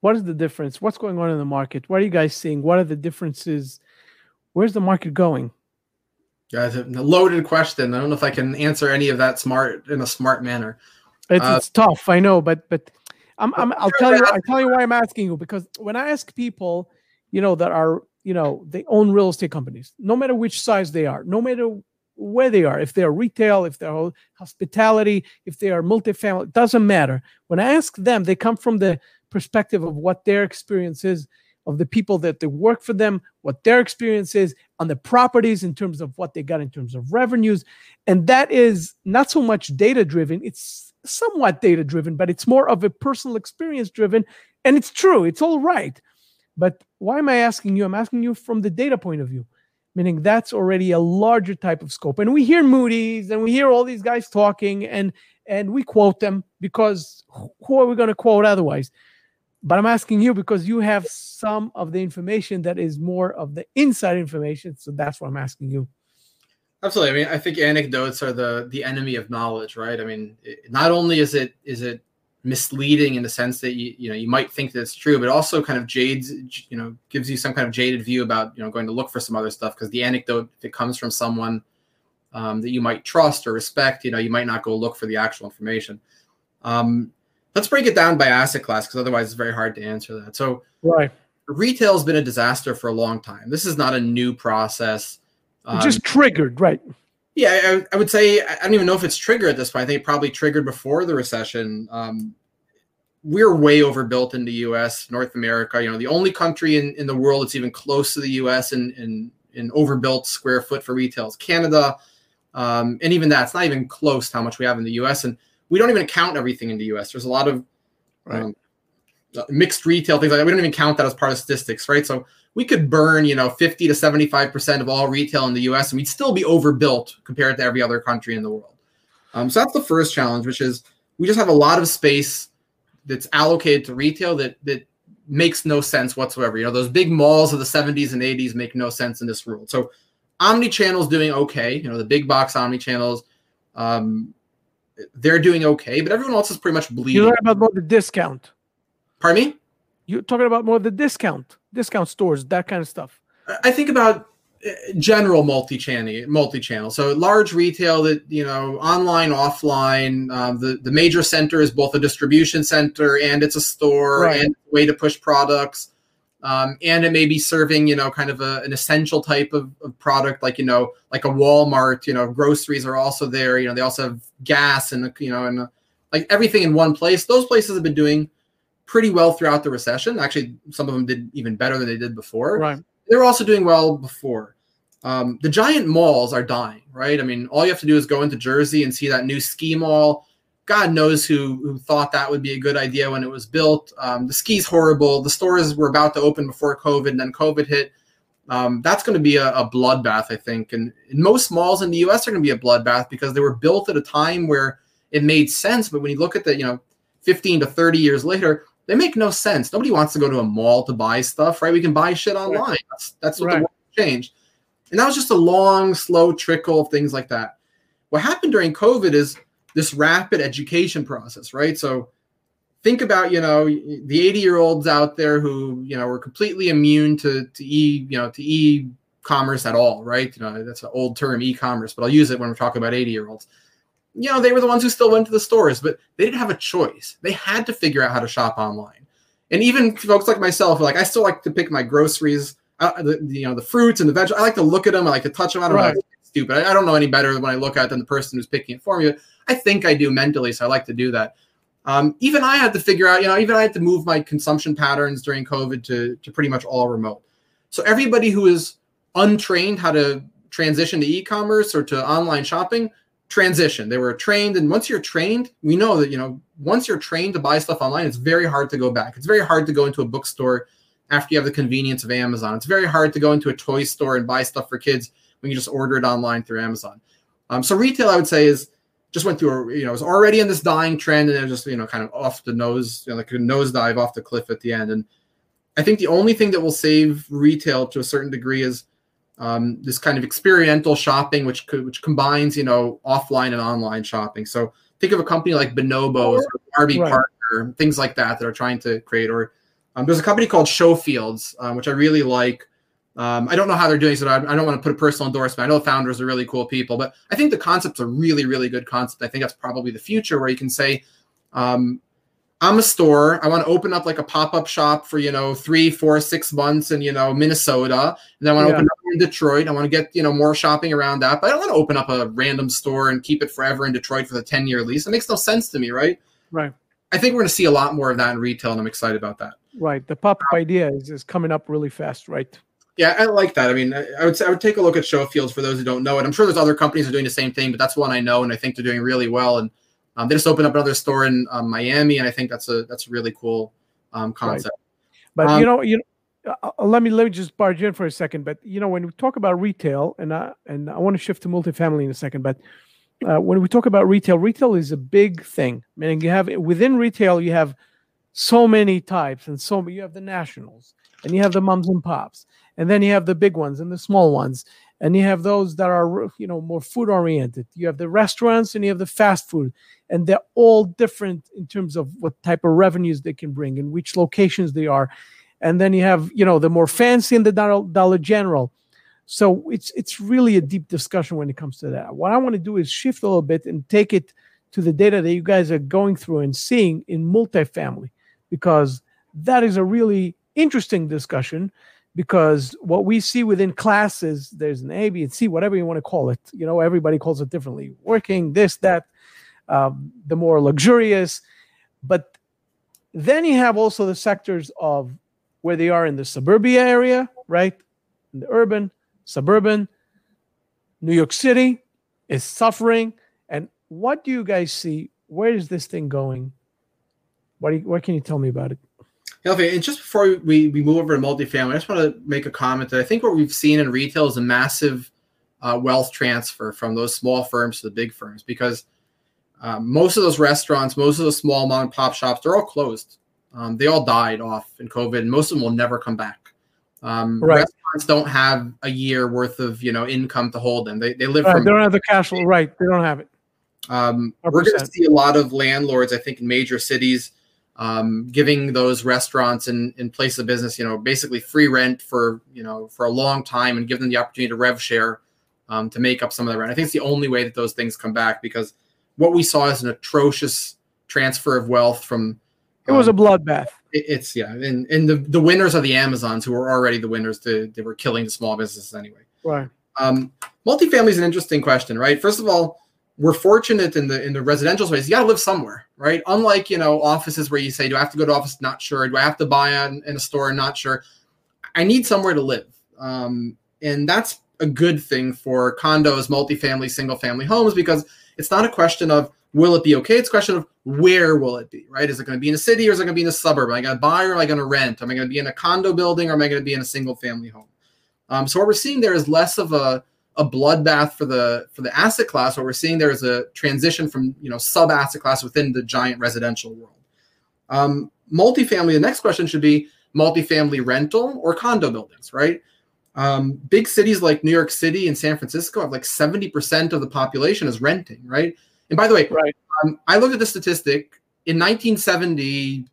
What is the difference? What's going on in the market? What are you guys seeing? What are the differences? Where's the market going? Guys, a loaded question. I don't know if I can answer any of that smart in a smart manner. It's, uh, it's tough, I know, but but I'm, I'm I'll tell you I'll tell you why I'm asking you because when I ask people, you know, that are you know they own real estate companies, no matter which size they are, no matter where they are, if they're retail, if they're hospitality, if they are multifamily, doesn't matter. When I ask them, they come from the perspective of what their experience is, of the people that they work for them, what their experience is on the properties in terms of what they got in terms of revenues. And that is not so much data driven, it's somewhat data driven, but it's more of a personal experience driven. And it's true, it's all right. But why am I asking you? I'm asking you from the data point of view, meaning that's already a larger type of scope. And we hear Moody's and we hear all these guys talking and and we quote them because who are we going to quote otherwise? But I'm asking you because you have some of the information that is more of the inside information. So that's what I'm asking you. Absolutely. I mean, I think anecdotes are the the enemy of knowledge, right? I mean, it, not only is it is it misleading in the sense that you you know you might think that it's true, but also kind of jades you know gives you some kind of jaded view about you know going to look for some other stuff because the anecdote if it comes from someone um, that you might trust or respect, you know, you might not go look for the actual information. Um, let's break it down by asset class because otherwise it's very hard to answer that. So right, retail has been a disaster for a long time. This is not a new process. Um, just triggered, right? Yeah, I, I, would say I don't even know if it's triggered at this point. I think it probably triggered before the recession. Um, we're way overbuilt in the U.S., North America. You know, the only country in, in the world that's even close to the U.S. in, in in overbuilt square foot for retail is Canada, um, and even that's not even close to how much we have in the U.S. And we don't even count everything in the U.S. There's a lot of right. um, mixed retail things like that. We don't even count that as part of statistics, right? So we could burn, you know, 50 to 75% of all retail in the US and we'd still be overbuilt compared to every other country in the world. Um, so that's the first challenge, which is we just have a lot of space that's allocated to retail that that makes no sense whatsoever. You know, those big malls of the 70s and 80s make no sense in this world. So omni-channel is doing okay. You know, the big box omni-channels, um, they're doing okay, but everyone else is pretty much bleeding. You're talking about more the discount. Pardon me? You're talking about more the discount discount stores, that kind of stuff? I think about uh, general multi-channel multi-channel so large retail that you know online offline um, the the major center is both a distribution center and it's a store right. and a way to push products um, and it may be serving you know kind of a, an essential type of, of, product like you know like a walmart you know groceries are also there you know they also have gas and you know and like everything in one place those places have been doing pretty well throughout the recession. Actually, some of them did even better than they did before. Right. They were also doing well before. Um, the giant malls are dying, right? I mean, all you have to do is go into Jersey and see that new ski mall. God knows who, who thought that would be a good idea when it was built. Um, the ski's horrible. The stores were about to open before COVID, and then COVID hit. Um, that's going to be a, a, bloodbath, I think. And, and most malls in the U.S. are going to be a bloodbath because they were built at a time where it made sense. But when you look at the, you know, 15 to 30 years later, they make no sense. Nobody wants to go to a mall to buy stuff, right? We can buy shit online. Right. That's that's what right. the world changed. And that was just a long, slow trickle of things like that. What happened during COVID is this rapid education process, right? So think about, you know, the 80 year olds out there who, you know, were completely immune to, to e, you know, to e commerce at all, right? You know, that's an old term, e-commerce, but I'll use it when we're talking about 80 year olds you know, they were the ones who still went to the stores, but they didn't have a choice. They had to figure out how to shop online. And even folks like myself, like I still like to pick my groceries, uh, the, you know, the fruits and the vegetables. I like to look at them. I like to touch them. I don't right. know. Stupid. I, I, don't know any better when I look at it than the person who's picking it for me. I think I do mentally, so I like to do that. Um, even I had to figure out, you know, even I had to move my consumption patterns during COVID to to pretty much all remote. So everybody who is untrained how to transition to e-commerce or to online shopping transition. They were trained, and once you're trained, we know that you know once you're trained to buy stuff online, it's very hard to go back. It's very hard to go into a bookstore after you have the convenience of Amazon. It's very hard to go into a toy store and buy stuff for kids when you just order it online through Amazon. Um, so retail, I would say, is just went through a you know it was already in this dying trend, and it was just you know kind of off the nose, you know, like a nosedive off the cliff at the end. And I think the only thing that will save retail to a certain degree is um, this kind of experiential shopping, which could, which combines you know offline and online shopping. So think of a company like Bonobos or Warby right. Parker, things like that that are trying to create. Or um, there's a company called Showfields, um, which I really like. Um, I don't know how they're doing, so I, I, don't want to put a personal endorsement. I know the founders are really cool people, but I think the concept's a really, really good concept. I think that's probably the future where you can say, um, I'm a store. I want to open up like a pop up shop for you know three, four, six months in you know Minnesota, and then I want to yeah. open up in Detroit. I want to get you know more shopping around that, but I don't want to open up a random store and keep it forever in Detroit for the ten year lease. It makes no sense to me, right? Right. I think we're going to see a lot more of that in retail, and I'm excited about that. Right. The pop up idea is, is coming up really fast, right? Yeah, I like that. I mean, I, I would say I would take a look at Showfields for those who don't know it. I'm sure there's other companies that are doing the same thing, but that's one I know, and I think they're doing really well. And um, they just opened up another store in um, Miami, and I think that's a that's a really cool um, concept. Right. But you um, know, you uh, uh, let me let me just barge in for a second. But you know, when we talk about retail, and I and I want to shift to multifamily in a second, but uh, when we talk about retail, retail is a big thing. Meaning you have within retail, you have so many types, and so you have the nationals, and you have the mums and pops, and then you have the big ones and the small ones, and you have those that are you know more food oriented. You have the restaurants, and you have the fast food, and they're all different in terms of what type of revenues they can bring and which locations they are. And then you have you know the more fancy and the Dollar General so it's it's really a deep discussion when it comes to that. What I want to do is shift a little bit and take it to the data that you guys are going through and seeing in multifamily, because that is a really interesting discussion. Because what we see within classes, there's an A, B, and C, whatever you want to call it. You know, everybody calls it differently. Working, this, that, um, the more luxurious, but then you have also the sectors of where they are in the suburbia area, right, in the urban, suburban, New York City is suffering. And what do you guys see? Where is this thing going? What, you, what can you tell me about it? Okay, and just before we, we move over to multifamily, I just want to make a comment that I think what we've seen in retail is a massive uh, wealth transfer from those small firms to the big firms because um, most of those restaurants, most of the small mom and pop shops, they're all closed. Um, they all died off in COVID, and most of them will never come back. Um, right. Restaurants don't have a year worth of you know income to hold them. They they live right, from. They don't have the cash flow. Right. They don't have it. Um, we're going to see a lot of landlords, I think, in major cities, um, giving those restaurants in in place of business, you know, basically free rent for you know for a long time, and give them the opportunity to rev share um, to make up some of the rent. I think it's the only way that those things come back because what we saw is an atrocious transfer of wealth from. It was a um, bloodbath it's yeah, and and the the winners are the Amazons who were already the winners. To, they were killing the small businesses anyway. Right. Um, multifamily is an interesting question, right? First of all, we're fortunate in the in the residential space. You got to live somewhere, right? Unlike you know offices where you say, "Do I have to go to office?" Not sure. Do I have to buy on, in a store? Not sure. I need somewhere to live, um, and that's a good thing for condos, multifamily, single family homes because it's not a question of will it be okay? It's a question of where will it be, right? Is it going to be in a city or is it going to be in a suburb? Am I going to buy or am I going to rent? Am I going to be in a condo building or am I going to be in a single family home? Um, so what we're seeing there is less of a, a bloodbath for the for the asset class. What we're seeing there is a transition from you know sub asset class within the giant residential world. Um, multifamily. The next question should be multifamily rental or condo buildings, right? Um, big cities like New York City and San Francisco have like 70% of the population is renting, right? And by the way, right. Um, I looked at the statistic in 1970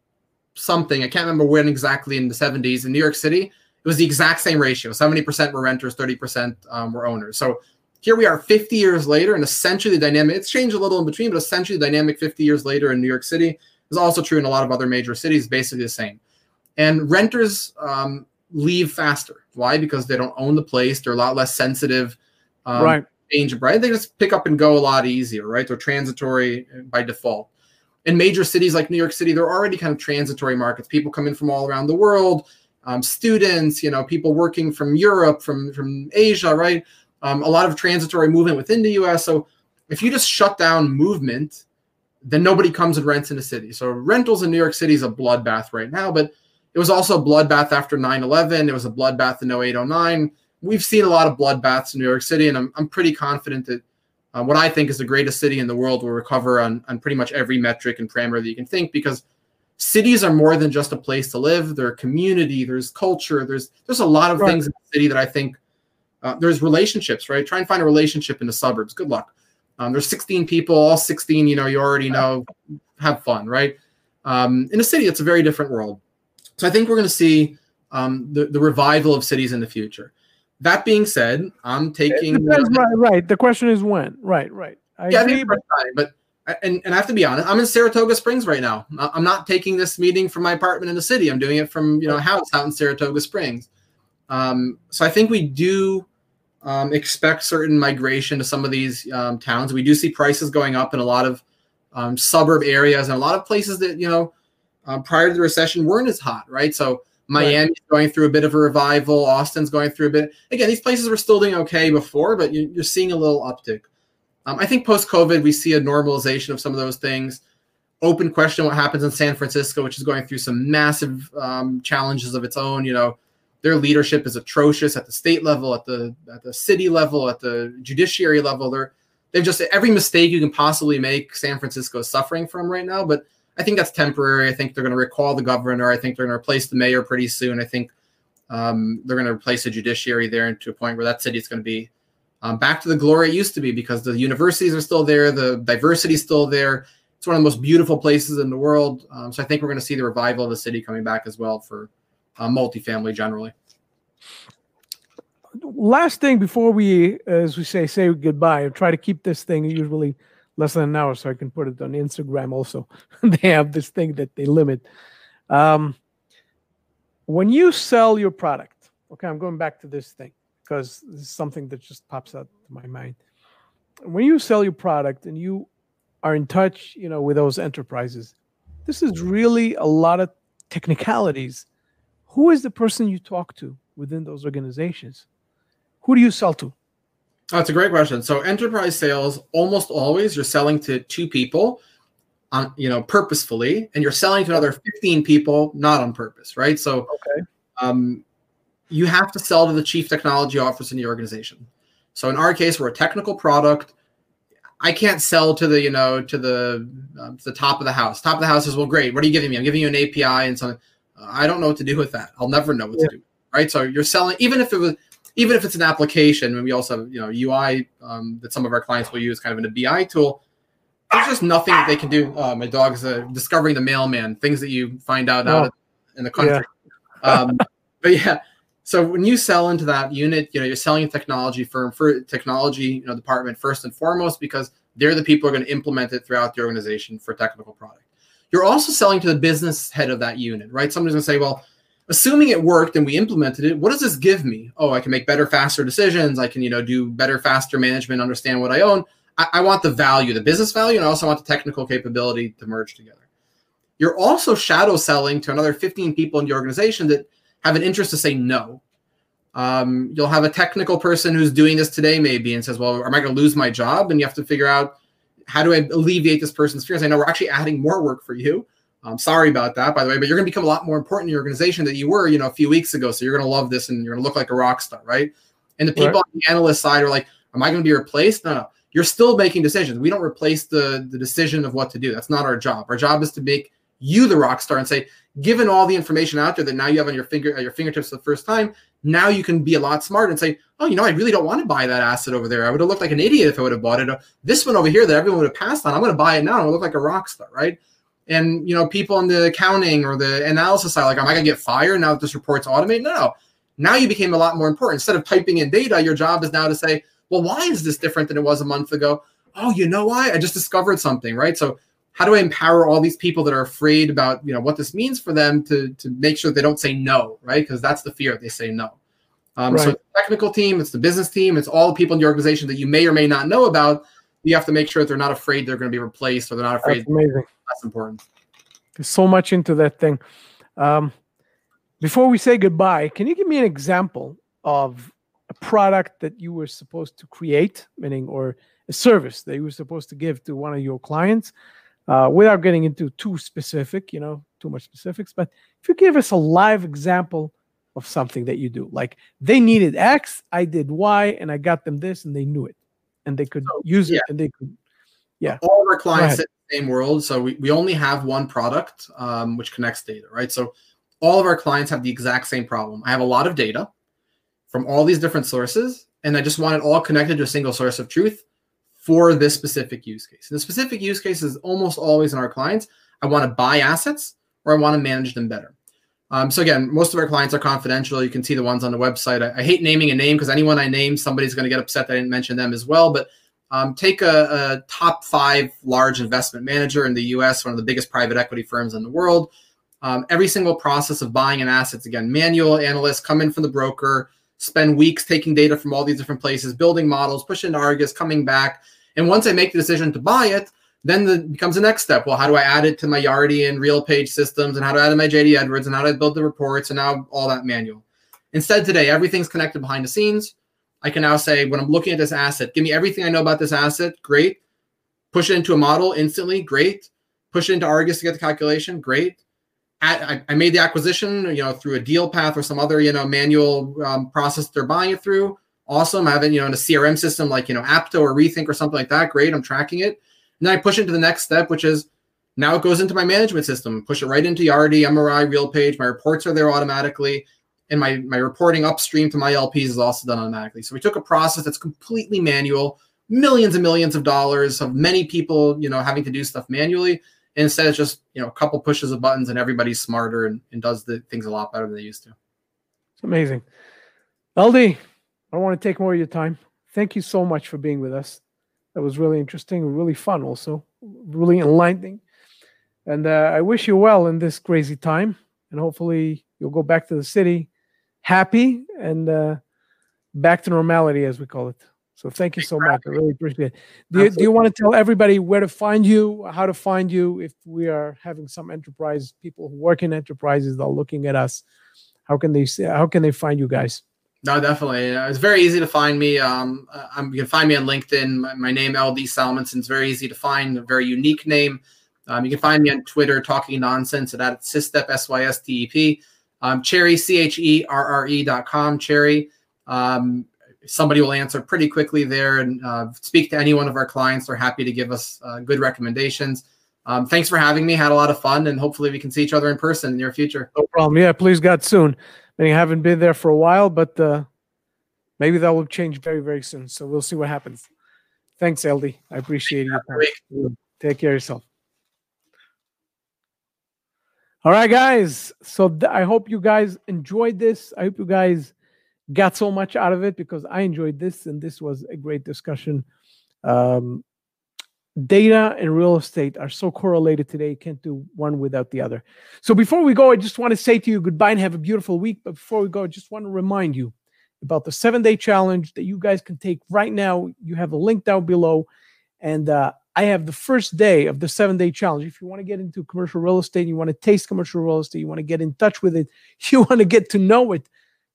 something. I can't remember when exactly in the 70s in New York City. It was the exact same ratio. 70% were renters, 30% um, were owners. So here we are 50 years later, and essentially the dynamic, it's changed a little in between, but essentially the dynamic 50 years later in New York City is also true in a lot of other major cities, basically the same. And renters um, leave faster. Why? Because they don't own the place. They're a lot less sensitive. Um, right change, right? They just pick up and go a lot easier, right? They're transitory by default. In major cities like New York City, they're already kind of transitory markets. People come in from all around the world, um, students, you know, people working from Europe, from from Asia, right? Um, a lot of transitory movement within the U.S. So if you just shut down movement, then nobody comes and rents in the city. So rentals in New York City is a bloodbath right now, but it was also a bloodbath after 9-11. It was a bloodbath in 08, 09 we've seen a lot of bloodbaths in New York City, and I'm, I'm pretty confident that uh, what I think is the greatest city in the world will recover on, on pretty much every metric and parameter that you can think because cities are more than just a place to live. They're a community, there's culture, there's there's a lot of right. things in the city that I think uh, there's relationships, right? Try and find a relationship in the suburbs. Good luck. Um, there's 16 people, all 16, you know, you already know, have fun, right? Um, in a city, it's a very different world. So I think we're going to see um, the, the revival of cities in the future that being said, I'm taking right, right. The question is when. Right, right. I yeah, agree, but, time, but and, and I have to be honest, I'm in Saratoga Springs right now. I'm not taking this meeting from my apartment in the city. I'm doing it from you know a house out in Saratoga Springs. Um, so I think we do um, expect certain migration to some of these um, towns. We do see prices going up in a lot of um, suburb areas and a lot of places that you know uh, prior to the recession weren't as hot, right? So Miami's right. going through a bit of a revival. Austin's going through a bit. Again, these places were still doing okay before, but you, are seeing a little uptick. Um, I think post COVID, we see a normalization of some of those things. Open question what happens in San Francisco, which is going through some massive um, challenges of its own. You know, their leadership is atrocious at the state level, at the at the city level, at the judiciary level. They're they've just every mistake you can possibly make. San Francisco is suffering from right now, but I think that's temporary. I think they're going to recall the governor. I think they're going to replace the mayor pretty soon. I think um, they're going to replace the judiciary there to a point where that city is going to be um, back to the glory it used to be because the universities are still there, the diversity is still there. It's one of the most beautiful places in the world. Um, so I think we're going to see the revival of the city coming back as well for uh, multifamily generally. Last thing before we, as we say, say goodbye, I try to keep this thing usually less than an hour so I can put it on Instagram also. they have this thing that they limit. Um, when you sell your product, okay, I'm going back to this thing because this is something that just pops out to my mind. When you sell your product and you are in touch, you know, with those enterprises, this is really a lot of technicalities. Who is the person you talk to within those organizations? Who do you sell to? That's a great question. So enterprise sales, almost always you're selling to two people, on you know, purposefully, and you're selling to another 15 people not on purpose, right? So okay. um, you have to sell to the chief technology officer in the organization. So in our case, we're a technical product. I can't sell to the you know to the uh, the top of the house. Top of the house is well, great. What are you giving me? I'm giving you an API and something. Uh, I don't know what to do with that. I'll never know what yeah. to do. Right. So you're selling even if it was even if it's an application. And we also have you know UI um, that some of our clients will use kind of in a BI tool. There's just nothing that they can do. Uh, my dog's uh, discovering the mailman. Things that you find out oh. out in the country. Yeah. um, but yeah, so when you sell into that unit, you know, you're selling a technology firm for technology, you know, department first and foremost, because they're the people who are going to implement it throughout the organization for technical product. You're also selling to the business head of that unit, right? Somebody's going to say, well, assuming it worked and we implemented it, what does this give me? Oh, I can make better, faster decisions. I can, you know, do better, faster management, understand what I own. I, I want the value, the business value, and I also want the technical capability to merge together. You're also shadow selling to another 15 people in the organization that have an interest to say no. Um, you'll have a technical person who's doing this today, maybe, and says, Well, am I going to lose my job? And you have to figure out how do I alleviate this person's fears? I know we're actually adding more work for you. I'm sorry about that, by the way, but you're going to become a lot more important in your organization than you were, you know, a few weeks ago. So you're going to love this and you're going to look like a rock star, right? And the people right. on the analyst side are like, Am I going to be replaced? No, no. You're still making decisions. We don't replace the, the decision of what to do. That's not our job. Our job is to make you the rock star and say, given all the information out there that now you have on your finger at your fingertips for the first time, now you can be a lot smarter and say, oh, you know, I really don't want to buy that asset over there. I would have looked like an idiot if I would have bought it. Uh, this one over here that everyone would have passed on, I'm going to buy it now. I look like a rock star, right? And you know, people in the accounting or the analysis side, like, am I going to get fired now that this report's automated? No, no. Now you became a lot more important. Instead of typing in data, your job is now to say, well, why is this different than it was a month ago? Oh, you know why? I just discovered something, right? So how do I empower all these people that are afraid about you know what this means for them to to make sure they don't say no, right? Because that's the fear they say no. Um, right. So the technical team, it's the business team, it's all the people in the organization that you may or may not know about. You have to make sure that they're not afraid they're going to be replaced or they're not afraid. That's amazing. That's important. There's so much into that thing. Um, before we say goodbye, can you give me an example of a product that you were supposed to create, meaning or a service that you were supposed to give to one of your clients? Uh, without getting into too specific, you know, too much specifics. But if you give us a live example of something that you do, like they needed X, I did Y, and I got them this, and they knew it, and they could so, use yeah. it, and they could, yeah. All of our clients in the same world, so we, we only have one product um, which connects data, right? So all of our clients have the exact same problem. I have a lot of data from all these different sources, and I just want it all connected to a single source of truth for this specific use case. And the specific use case is almost always in our clients. I want to buy assets or I want to manage them better. Um, so again, most of our clients are confidential. You can see the ones on the website. I, I hate naming a name because anyone I name, somebody's going to get upset that I didn't mention them as well. But um, take a, a, top five large investment manager in the U.S., one of the biggest private equity firms in the world. Um, every single process of buying an assets, again, manual analysts come in from the broker, spend weeks taking data from all these different places, building models, push into Argus, coming back, and once I make the decision to buy it, then the becomes the next step. Well, how do I add it to my Yardi and RealPage systems, and how do I add it to my JD Edwards, and how do I build the reports, and now all that manual. Instead, today everything's connected behind the scenes. I can now say when I'm looking at this asset, give me everything I know about this asset. Great. Push it into a model instantly. Great. Push it into Argus to get the calculation. Great. I, I, made the acquisition, you know, through a Dealpath or some other, you know, manual um, process they're buying it through. Awesome. I have it, you know, in a CRM system like, you know, Apto or Rethink or something like that. Great. I'm tracking it. And then I push into the next step, which is now it goes into my management system, push it right into Yardi, MRI, RealPage. My reports are there automatically. And my, my reporting upstream to my LPs is also done automatically. So we took a process that's completely manual, millions and millions of dollars of many people, you know, having to do stuff manually And instead it's just you know a couple pushes of buttons and everybody's smarter and, and does the things a lot better than they used to it's amazing ld i don't want to take more of your time thank you so much for being with us that was really interesting really fun also really enlightening and uh, i wish you well in this crazy time and hopefully you'll go back to the city happy and uh, back to normality as we call it so thank you so much. I really appreciate it. Do you, do you, want to tell everybody where to find you, how to find you if we are having some enterprise people who work in enterprises that are looking at us? How can they see, how can they find you guys? No, definitely. It's very easy to find me. Um, I'm, you can find me on LinkedIn. My, my name, LD Salmanson, is very easy to find, a very unique name. Um, you can find me on Twitter, talking nonsense at, at Systep, S Y S T E P. Um, Cherre, C H E R R E dot com, Cherre. Um, somebody will answer pretty quickly there and uh, speak to any one of our clients. They're happy to give us uh, good recommendations. Um, thanks for having me. Had a lot of fun, and hopefully we can see each other in person in the near future. No problem. Yeah, please God soon. I mean, haven't been there for a while, but uh, maybe that will change very, very soon. So we'll see what happens. Thanks, LD. I appreciate you. Take care of yourself. All right, guys. So th- I hope you guys enjoyed this. I hope you guys got so much out of it because I enjoyed this and this was a great discussion. Um, data and real estate are so correlated today, you can't do one without the other. So before we go, I just want to say to you goodbye and have a beautiful week. But before we go, I just want to remind you about the seven day challenge that you guys can take right now. You have a link down below. And uh, I have the first day of the seven day challenge. If you want to get into commercial real estate, you want to taste commercial real estate, you want to get in touch with it, you want to get to know it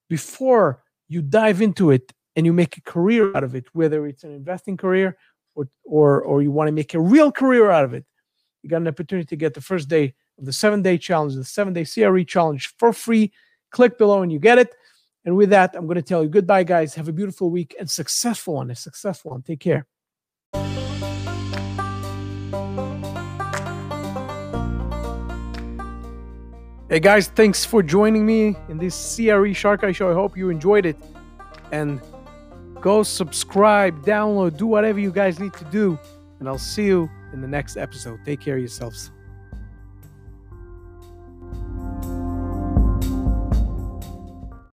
before you dive into it and you make a career out of it, whether it's an investing career or or or you want to make a real career out of it. You got an opportunity to get the first day of the seven day challenge, the seven day CRE challenge for free. Click below and you get it. And with that, I'm going to tell you goodbye, guys. Have a beautiful week and successful one. A successful one. Take care. Hey guys, thanks for joining me in this CRE Shark Eye show. I hope you enjoyed it. And go subscribe, download, do whatever you guys need to do. And I'll see you in the next episode. Take care of yourselves.